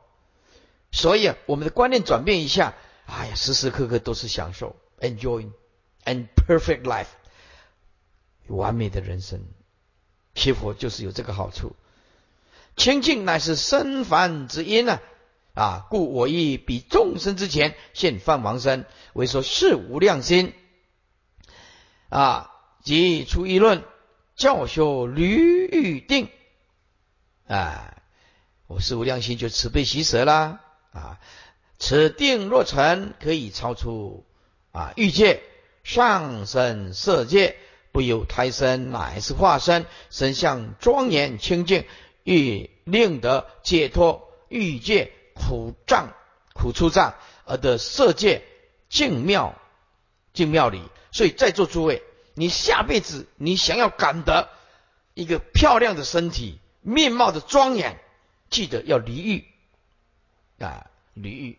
所以啊，我们的观念转变一下，哎呀，时时刻刻都是享受 enjoy and perfect life，完美的人生。学佛就是有这个好处，清净乃是生凡之因啊！啊，故我亦比众生之前现梵王身，为说是无量心。啊，即出一论教修驴欲定啊，我是无量心就慈悲喜舍啦啊，此定若成，可以超出啊欲界上身色界，不由胎生，乃是化身，身相庄严清净，欲令得解脱欲界苦障苦出障，而得色界净妙净妙理。所以在座诸位，你下辈子你想要感得一个漂亮的身体，面貌的庄严，记得要离欲啊，离欲。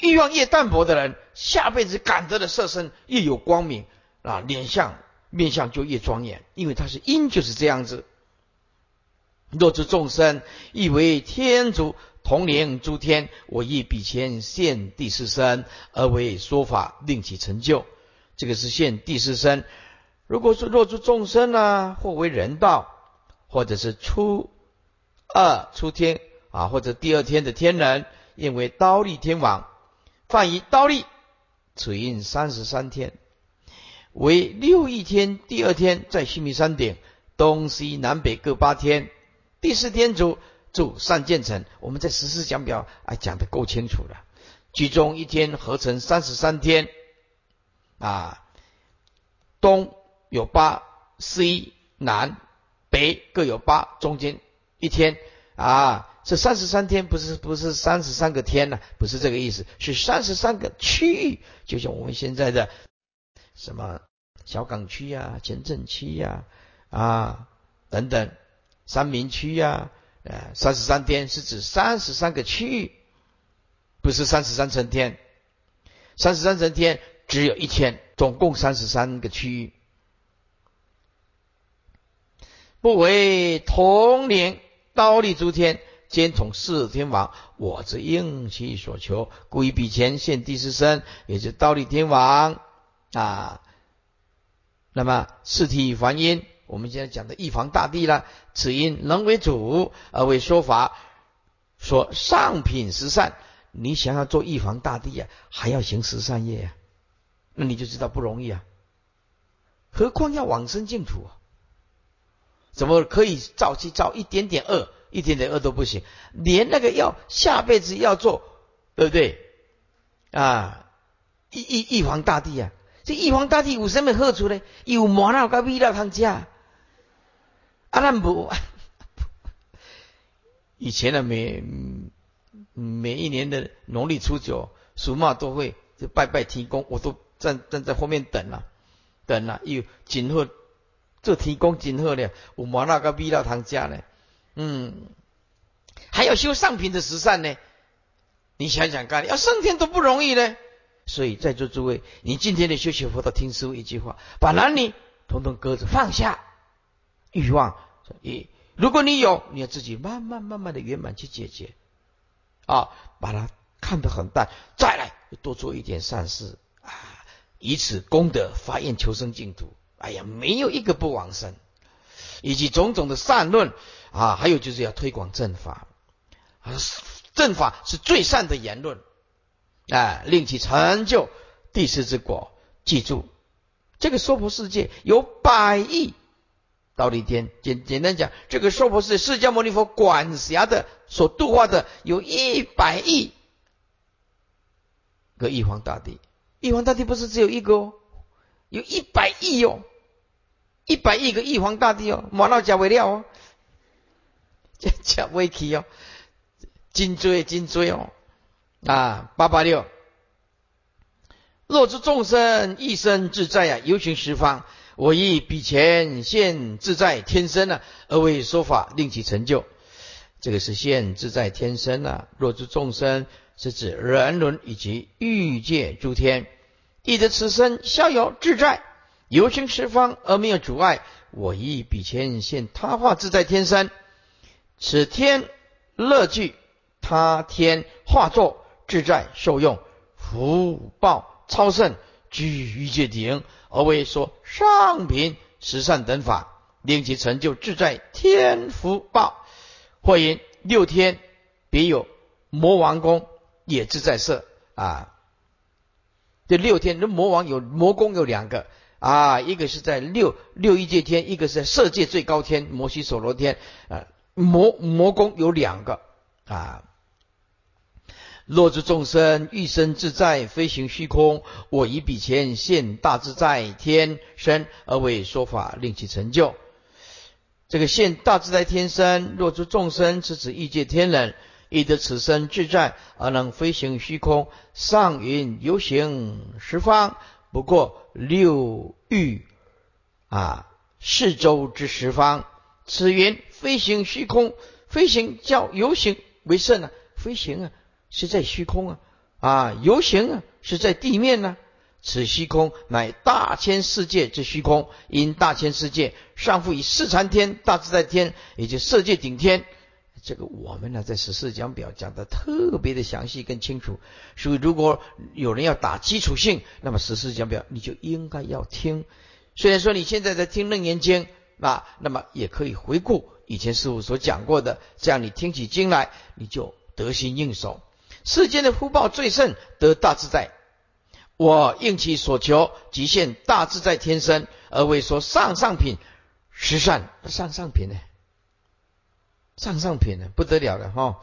欲望越淡薄的人，下辈子感得的色身越有光明啊，脸相面相就越庄严，因为他是因，就是这样子。若知众生亦为天主同灵诸天，我亦比前现第四身而为说法，令其成就。这个是现第四身。如果说若诸众生呢，或为人道，或者是初二出天啊，或者第二天的天人，因为刀立天王。犯以刀立，此因三十三天，为六一天。第二天在须弥山顶，东西南北各八天。第四天主住善建成。我们在十四讲表啊讲的够清楚了。其中一天合成三十三天啊，东有八，西南北各有八，中间一天啊。这三十三天不是不是三十三个天呢？不是这个意思，是三十三个区域，就像我们现在的什么小港区呀、前镇区呀啊等等，三明区呀，呃，三十三天是指三十三个区域，不是三十三层天。三十三层天只有一天，总共三十三个区域，不为同年刀立诸天。兼统四天王，我之应其所求，故以比前现第四身，也是道立天王啊。那么四体凡音，我们现在讲的一房大帝了，此因能为主而为说法，说上品十善。你想要做一房大帝啊，还要行十善业啊，那你就知道不容易啊。何况要往生净土啊，怎么可以造去造一点点恶？一点点饿都不行，连那个要下辈子要做，对不对？啊，一一一皇大帝啊，这一皇大帝有什么好处呢？有麻辣跟味道汤吃，啊，咱不，以前的每每一年的农历初九，属马都会就拜拜天公，我都站站在后面等了，等了，又今后做天公今后呢，有麻辣跟味道汤吃呢。嗯，还要修上品的十善呢？你想想看，要升天都不容易呢。所以在座诸位，你今天的修学佛道，听师傅一句话，把男女统统搁着，放下欲望。一，如果你有，你要自己慢慢慢慢的圆满去解决啊，把它看得很淡。再来，多做一点善事啊，以此功德发愿求生净土。哎呀，没有一个不往生。以及种种的善论啊，还有就是要推广正法啊，正法是最善的言论啊，令其成就第四之果。记住，这个娑婆世界有百亿道理天，简简单讲，这个娑婆世释迦牟尼佛管辖的所度化的有一百亿个玉皇大帝，玉皇大帝不是只有一个哦，有一百亿哦。一百亿个玉皇大帝哦，马到假为料哦，假假为起哦，金锥金锥哦啊八八六，若知众生一生自在啊，游行十方，我亦比前现自在天生啊，而为说法令其成就。这个是现自在天生啊，若知众生是指人伦以及欲界诸天，亦得此生逍遥自在。游行十方而没有阻碍，我亦比前现他化自在天身，此天乐具他天化作自在受用福报超胜居于界顶，而为说上品十善等法，令其成就自在天福报。或因六天别有魔王宫也自在色啊，这六天这魔王有魔宫有两个。啊，一个是在六六一界天，一个是在色界最高天摩西所罗天。啊，魔魔宫有两个啊。若诸众生欲生自在，飞行虚空，我以彼前现大自在天身而为说法，令其成就。这个现大自在天身，若诸众生是指欲界天人，亦得此身自在而能飞行虚空，上云游行十方。不过六欲啊，四周之十方，此云飞行虚空，飞行叫游行为甚呢？飞行啊是在虚空啊，啊游行啊是在地面呢。此虚空乃大千世界之虚空，因大千世界上复以四禅天、大自在天以及色界顶天。这个我们呢在十四讲表讲的特别的详细跟清楚，所以如果有人要打基础性，那么十四讲表你就应该要听。虽然说你现在在听楞严经啊，那么也可以回顾以前师傅所讲过的，这样你听起经来你就得心应手。世间的福报最甚，得大自在。我应其所求，即现大自在天身，而为说上上品十善。上上品呢？上上品呢？不得了了哈！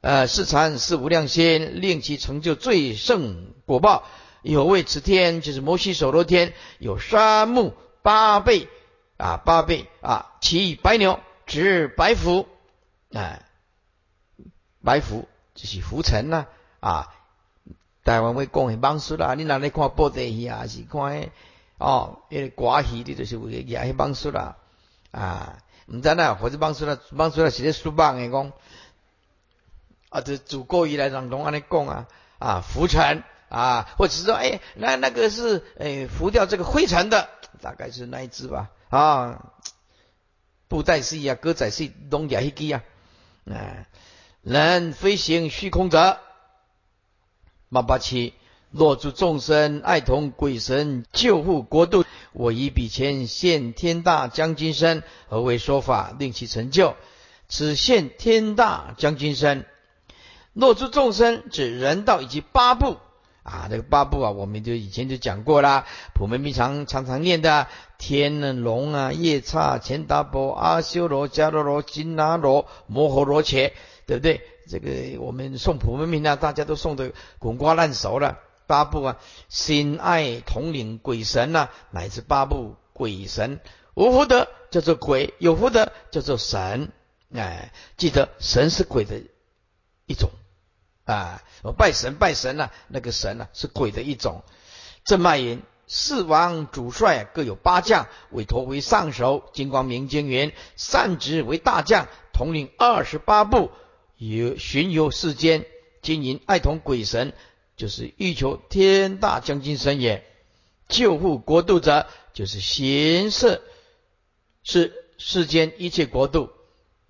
呃，是禅是无量仙，令其成就最胜果报。有为此天，就是摩西首罗天，有三目八倍啊，八倍啊，骑白牛，执白虎，哎，白虎就是浮尘呐啊。台湾会讲的网术啦，你哪里看布袋戏啊？是看哦，迄个歌戏，你就是为个迄网术啦啊！毋知呐，或者网术啦，网术啦是咧说网诶讲啊，这祖国以来人拢安尼讲啊啊，浮尘啊，或者是说哎，那那个是诶浮掉这个灰尘的，大概是那一只吧啊，布袋戏啊，歌仔戏拢也迄支啊，啊，人飞行虚空者。八八七，若诸众生爱同鬼神救护国度，我以彼前现天大将军身，何为说法令其成就？此现天大将军身，若诸众生指人道以及八部啊，这个八部啊，我们就以前就讲过啦。普门密常常常念的天龙啊、夜叉、钱达波、阿修罗、迦罗罗、金拿罗、摩诃罗伽，对不对？这个我们送普门命啊，大家都送的滚瓜烂熟了。八部啊，心爱统领鬼神呐，乃至八部鬼神，无福德叫做鬼，有福德叫做神。哎，记得神是鬼的一种啊，我拜神拜神呐，那个神呐是鬼的一种。正脉云：四王主帅各有八将，委托为上首。金光明经云：善职为大将，统领二十八部。有巡游世间，经营爱同鬼神，就是欲求天大将军神也。救护国度者，就是行摄是世间一切国度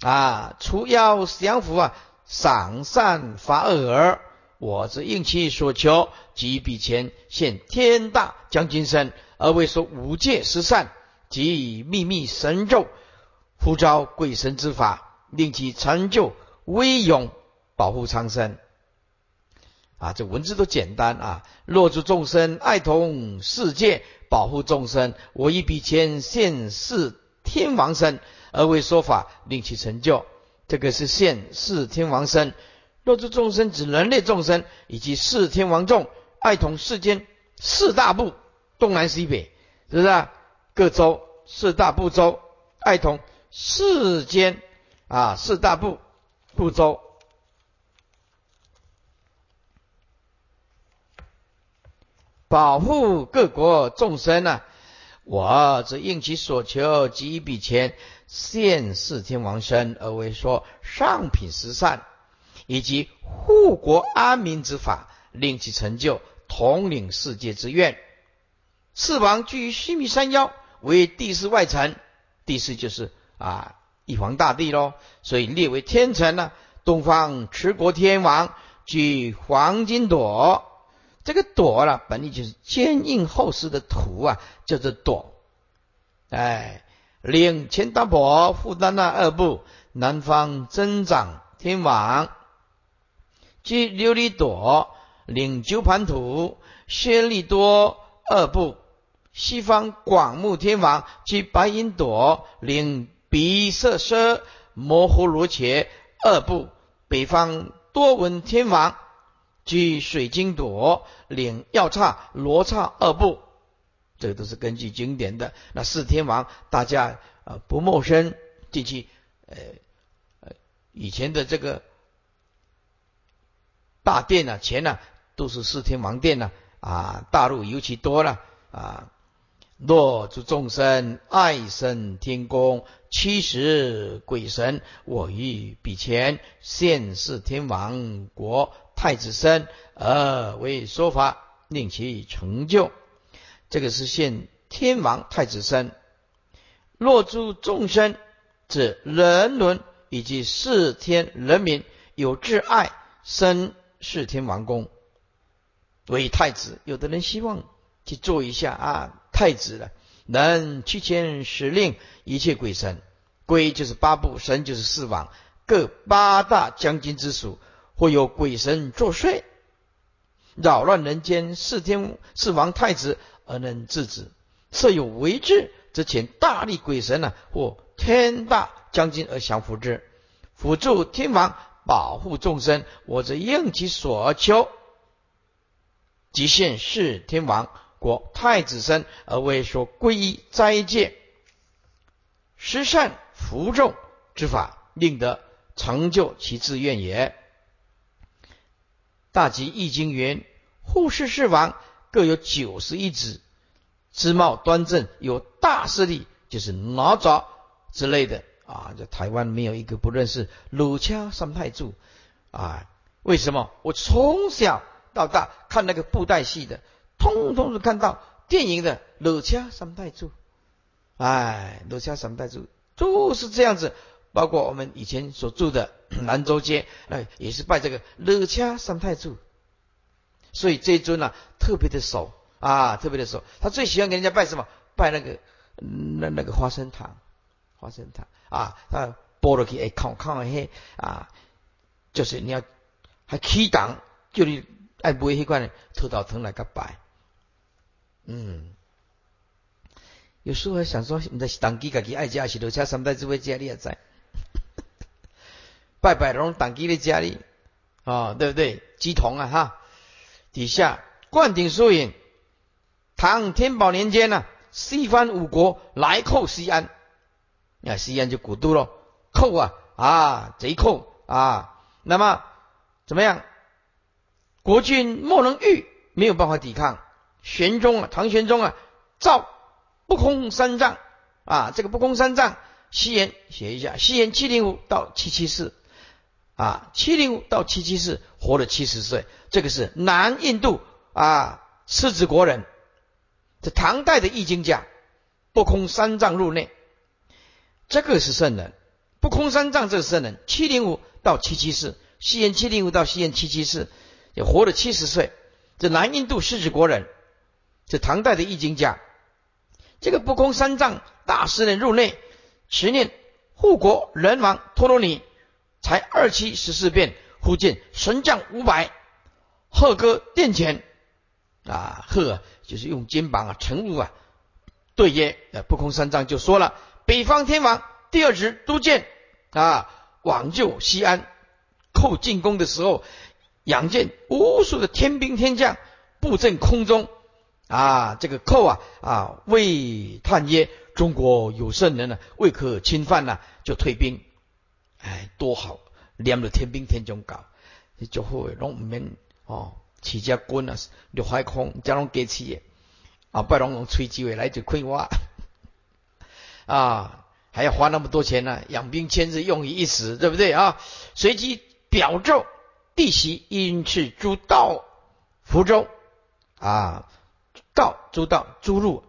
啊。除妖降伏啊，赏善罚恶。我之应其所求，即彼前现天大将军身，而为说五戒十善，即秘密神咒，呼召鬼神之法，令其成就。威勇保护苍生啊！这文字都简单啊。若诸众生爱同世界，保护众生，我一笔钱现世天王身而为说法，令其成就。这个是现世天王身。若诸众生指人类众生以及四天王众，爱同世间四大部东南西北，是不是？各州四大部洲，爱同世间啊四大部。不周，保护各国众生呢？我则应其所求，给一笔钱，现世天王身，而为说上品十善，以及护国安民之法，令其成就统领世界之愿。四王居于须弥山腰，为地势外臣，地势就是啊。玉皇大帝喽，所以列为天臣呢。东方持国天王居黄金朵，这个朵呢，本意就是坚硬厚实的土啊，叫做朵。哎，领钱达婆负担那二部，南方增长天王即琉璃朵，领九盘土宣利多二部，西方广目天王即白银朵，领。鼻色奢摩诃罗伽二部，北方多闻天王居水晶朵，领药叉罗刹二部，这个都是根据经典的。那四天王大家啊不陌生，进去呃呃以前的这个大殿呢，前呢都是四天王殿呢啊，大陆尤其多了啊若诸众生爱生天宫，七十鬼神，我欲比前现世天王国太子身，而为说法，令其成就。这个是现天王太子身。若诸众生，指人伦以及四天人民有挚爱，生四天王宫为太子。有的人希望去做一下啊。太子了，能七千使令一切鬼神，鬼就是八部，神就是四王，各八大将军之属，或有鬼神作祟，扰乱人间，四天四王太子而能制止。设有为之，则请大力鬼神呢，或天大将军而降服之，辅助天王保护众生，我则应其所求，即现世天王。国太子身而为说皈依斋戒施善服众之法，令得成就其志愿也。大吉易经云：护世世王各有九十一子，姿貌端正，有大势力，就是哪吒之类的啊。在台湾没有一个不认识鲁掐三太柱啊？为什么？我从小到大看那个布袋戏的。通通是看到电影的乐家三太柱，哎，乐家三太柱就是这样子。包括我们以前所住的兰州街，哎，也是拜这个乐家三太子。所以这尊呢，特别的熟啊，特别的熟。他最喜欢给人家拜什么？拜那个那那个花生糖，花生糖啊，他剥了去哎，烤烤嘿啊，就是你要还起档，叫你爱买迄款的土豆糖来个拜。嗯，有时候还想说，你在当机自己爱家是留下三代智慧家你也在，拜拜龙当机的家里啊，对不对？鸡同啊哈，底下灌顶疏影，唐天宝年间呢，西方五国来寇西安，那西安就古都了，寇啊啊贼寇啊，那么怎么样？国君莫能御，没有办法抵抗。玄宗啊，唐玄宗啊，造不空三藏。啊，这个不空三藏，西元写一下，西元七零五到七七四。啊，七零五到七七四活了七十岁，这个是南印度啊，狮子国人，这唐代的易经家，不空三藏入内，这个是圣人，不空三藏这个圣人，七零五到七七四，西元七零五到西元七七四，也活了七十岁，这南印度狮子国人。这唐代的易经家，这个不空三藏大师呢入内持念护国人王陀罗尼，才二七十四变，忽见神将五百，贺歌殿前啊，贺就是用肩膀啊，乘务啊，对曰，呃，不空三藏就说了，北方天王第二职都见啊，往救西安，寇进攻的时候，仰见无数的天兵天将布阵空中。啊，这个寇啊啊，未叹曰：“中国有圣人呢，未可侵犯呢，就退兵。哎，多好，念着天兵天将搞，你就会拢唔免哦，起只军啊，陆海空加拢给起啊，不然用吹机会来就亏我 啊，还要花那么多钱呢，养兵千日，用于一时，对不对啊？随即表奏弟媳因此诸道福州啊。道诸道诸路，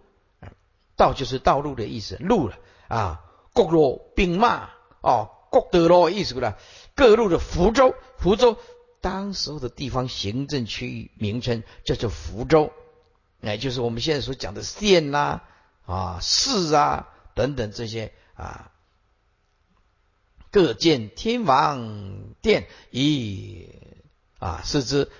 道就是道路的意思，路了啊。各路兵马哦，各德路意思了。各路的福州，福州当时候的地方行政区域名称叫做福州，哎，就是我们现在所讲的县呐啊、市啊等等这些啊。各建天王殿以啊视之，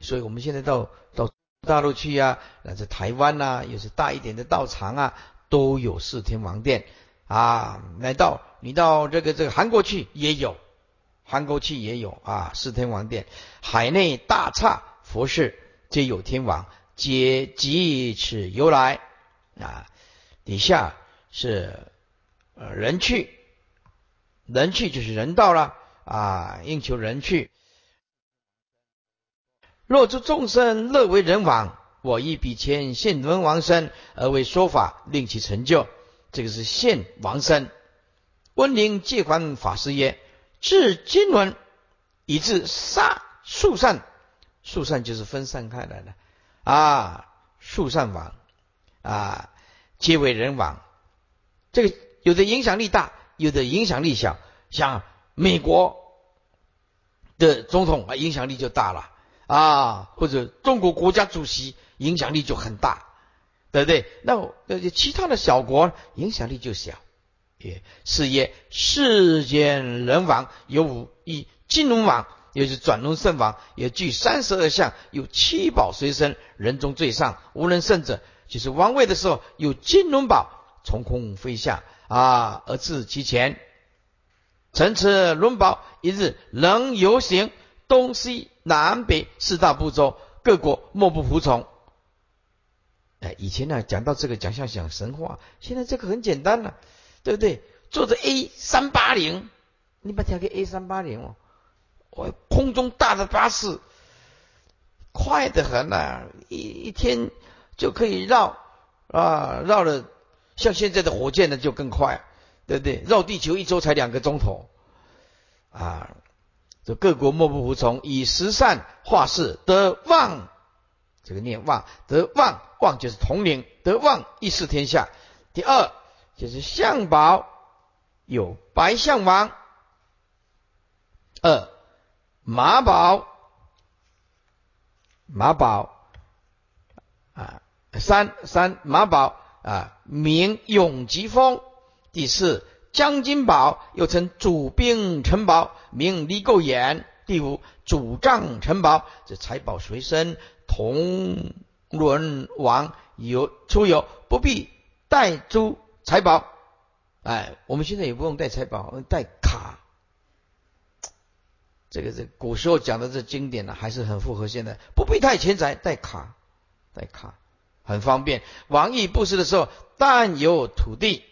所以我们现在到到。大陆去啊，那在台湾呐，又是大一点的道场啊，都有四天王殿啊。来到你到这个这个韩国去也有，韩国去也有啊，四天王殿。海内大刹佛事皆有天王，皆即此由来啊。底下是呃人去，人去就是人到了啊，应求人去。若诸众生乐为人王，我以比前现文王身而为说法，令其成就。这个是现王身。温陵借还法师曰：至经纶，以至杀数散，数散就是分散开来的啊，数散王啊，皆为人王。这个有的影响力大，有的影响力小。像美国的总统啊，影响力就大了啊，或者中国国家主席影响力就很大，对不对？那呃，其他的小国影响力就小。也是曰世间人王有五一金龙王，也是转龙圣王，也具三十二相，有七宝随身，人中最上，无人胜者。就是王位的时候，有金龙宝从空飞下啊，而至其前。乘持龙宝，一日能游行东西南北四大部洲，各国莫不服从。以前呢讲到这个，讲像讲神话，现在这个很简单了。对不对？坐着 A 三八零，你把调给 A 三八零哦，我空中大的巴士，快得很呐，一一天就可以绕啊，绕了像现在的火箭呢就更快，对不对？绕地球一周才两个钟头啊！这各国莫不服从，以十善化世，得望，这个念旺，得旺，旺就是统领，得旺一视天下。第二。就是相宝有白象王，二马宝马宝啊，三三马宝啊，名永吉峰。第四江金宝又称主兵城堡，名离垢眼。第五主帐城堡，这财宝随身，同伦王有出游，不必带珠。财宝，哎，我们现在也不用带财宝，带卡。这个这古时候讲的这经典呢，还是很符合现在，不必带钱财，带卡，带卡很方便。王毅布施的时候，但有土地，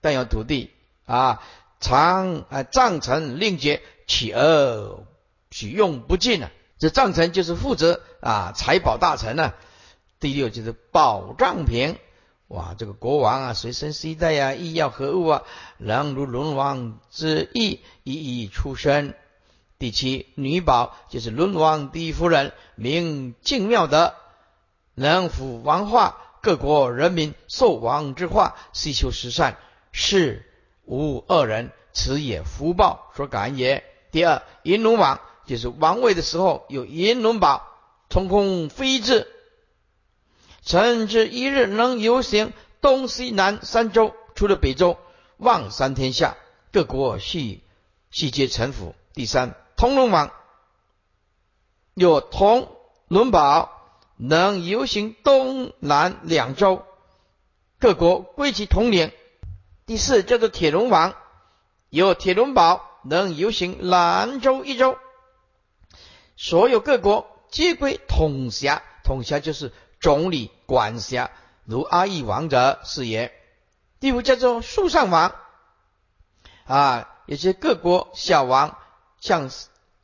但有土地啊，常啊帐臣令节，取而取用不尽啊。这藏臣就是负责啊财宝大臣呢。第六就是保障品。哇，这个国王啊，随身携带呀，医药何物啊？能如龙王之意，一一出生。第七，女宝就是龙王第一夫人，名静妙德，能抚王化，各国人民受王之化，希求实善，是无恶人，此也福报所感也。第二，银龙王就是王位的时候有银龙宝，从空飞至。臣之一日能游行东西南三州，除了北周，望三天下，各国系系皆臣服。第三，通龙王有铜龙宝，能游行东南两州，各国归其统领。第四，叫做铁龙王，有铁龙宝，能游行兰州一州，所有各国皆归统辖。统辖就是。总理管辖，如阿育王者是也。第五叫做树上王，啊，有些各国小王，像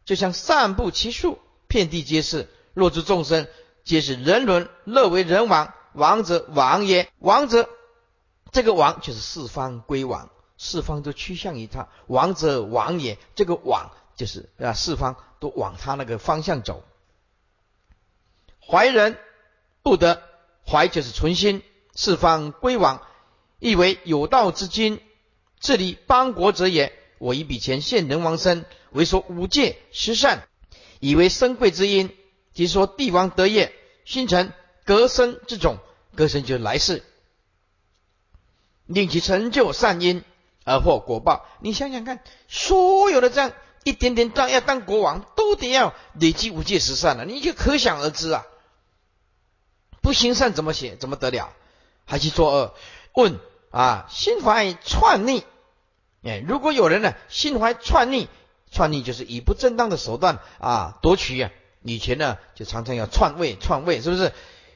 就像散布其树，遍地皆是。若诸众生，皆是人伦，乐为人王。王者王也，王者这个王就是四方归王，四方都趋向于他。王者王也，这个王就是啊，四方都往他那个方向走。怀人。不得怀就是存心，四方归往，亦为有道之君，治理邦国者也。我以比前现人王身，为说五戒十善，以为生贵之因。即说帝王得业，星辰隔生之种，隔生就是来世，令其成就善因而获果报。你想想看，所有的这样一点点仗要当国王，都得要累积五戒十善了，你就可想而知啊。不行善怎么写？怎么得了？还去作恶？问啊，心怀篡逆，哎，如果有人呢，心怀篡逆，篡逆就是以不正当的手段啊夺取啊。以前呢，就常常要篡位，篡位是不是？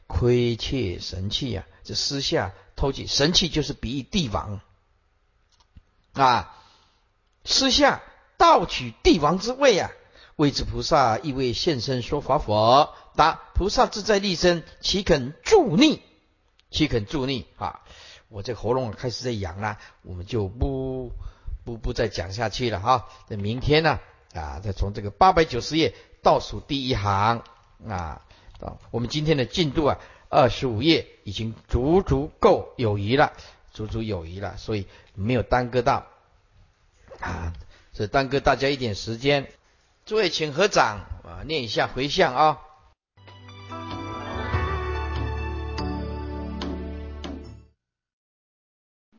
亏窃神器呀，这私下偷窃神器，就是比喻帝王啊，私下盗取帝王之位啊，位置菩萨亦为现身说法否？答：菩萨自在立身，岂肯助逆？岂肯助逆？啊，我这喉咙开始在痒了，我们就不不不再讲下去了哈。那明天呢？啊，再从这个八百九十页倒数第一行啊，我们今天的进度啊，二十五页已经足足够有余了，足足有余了，所以没有耽搁到啊，只耽搁大家一点时间。诸位请合掌啊，念一下回向啊。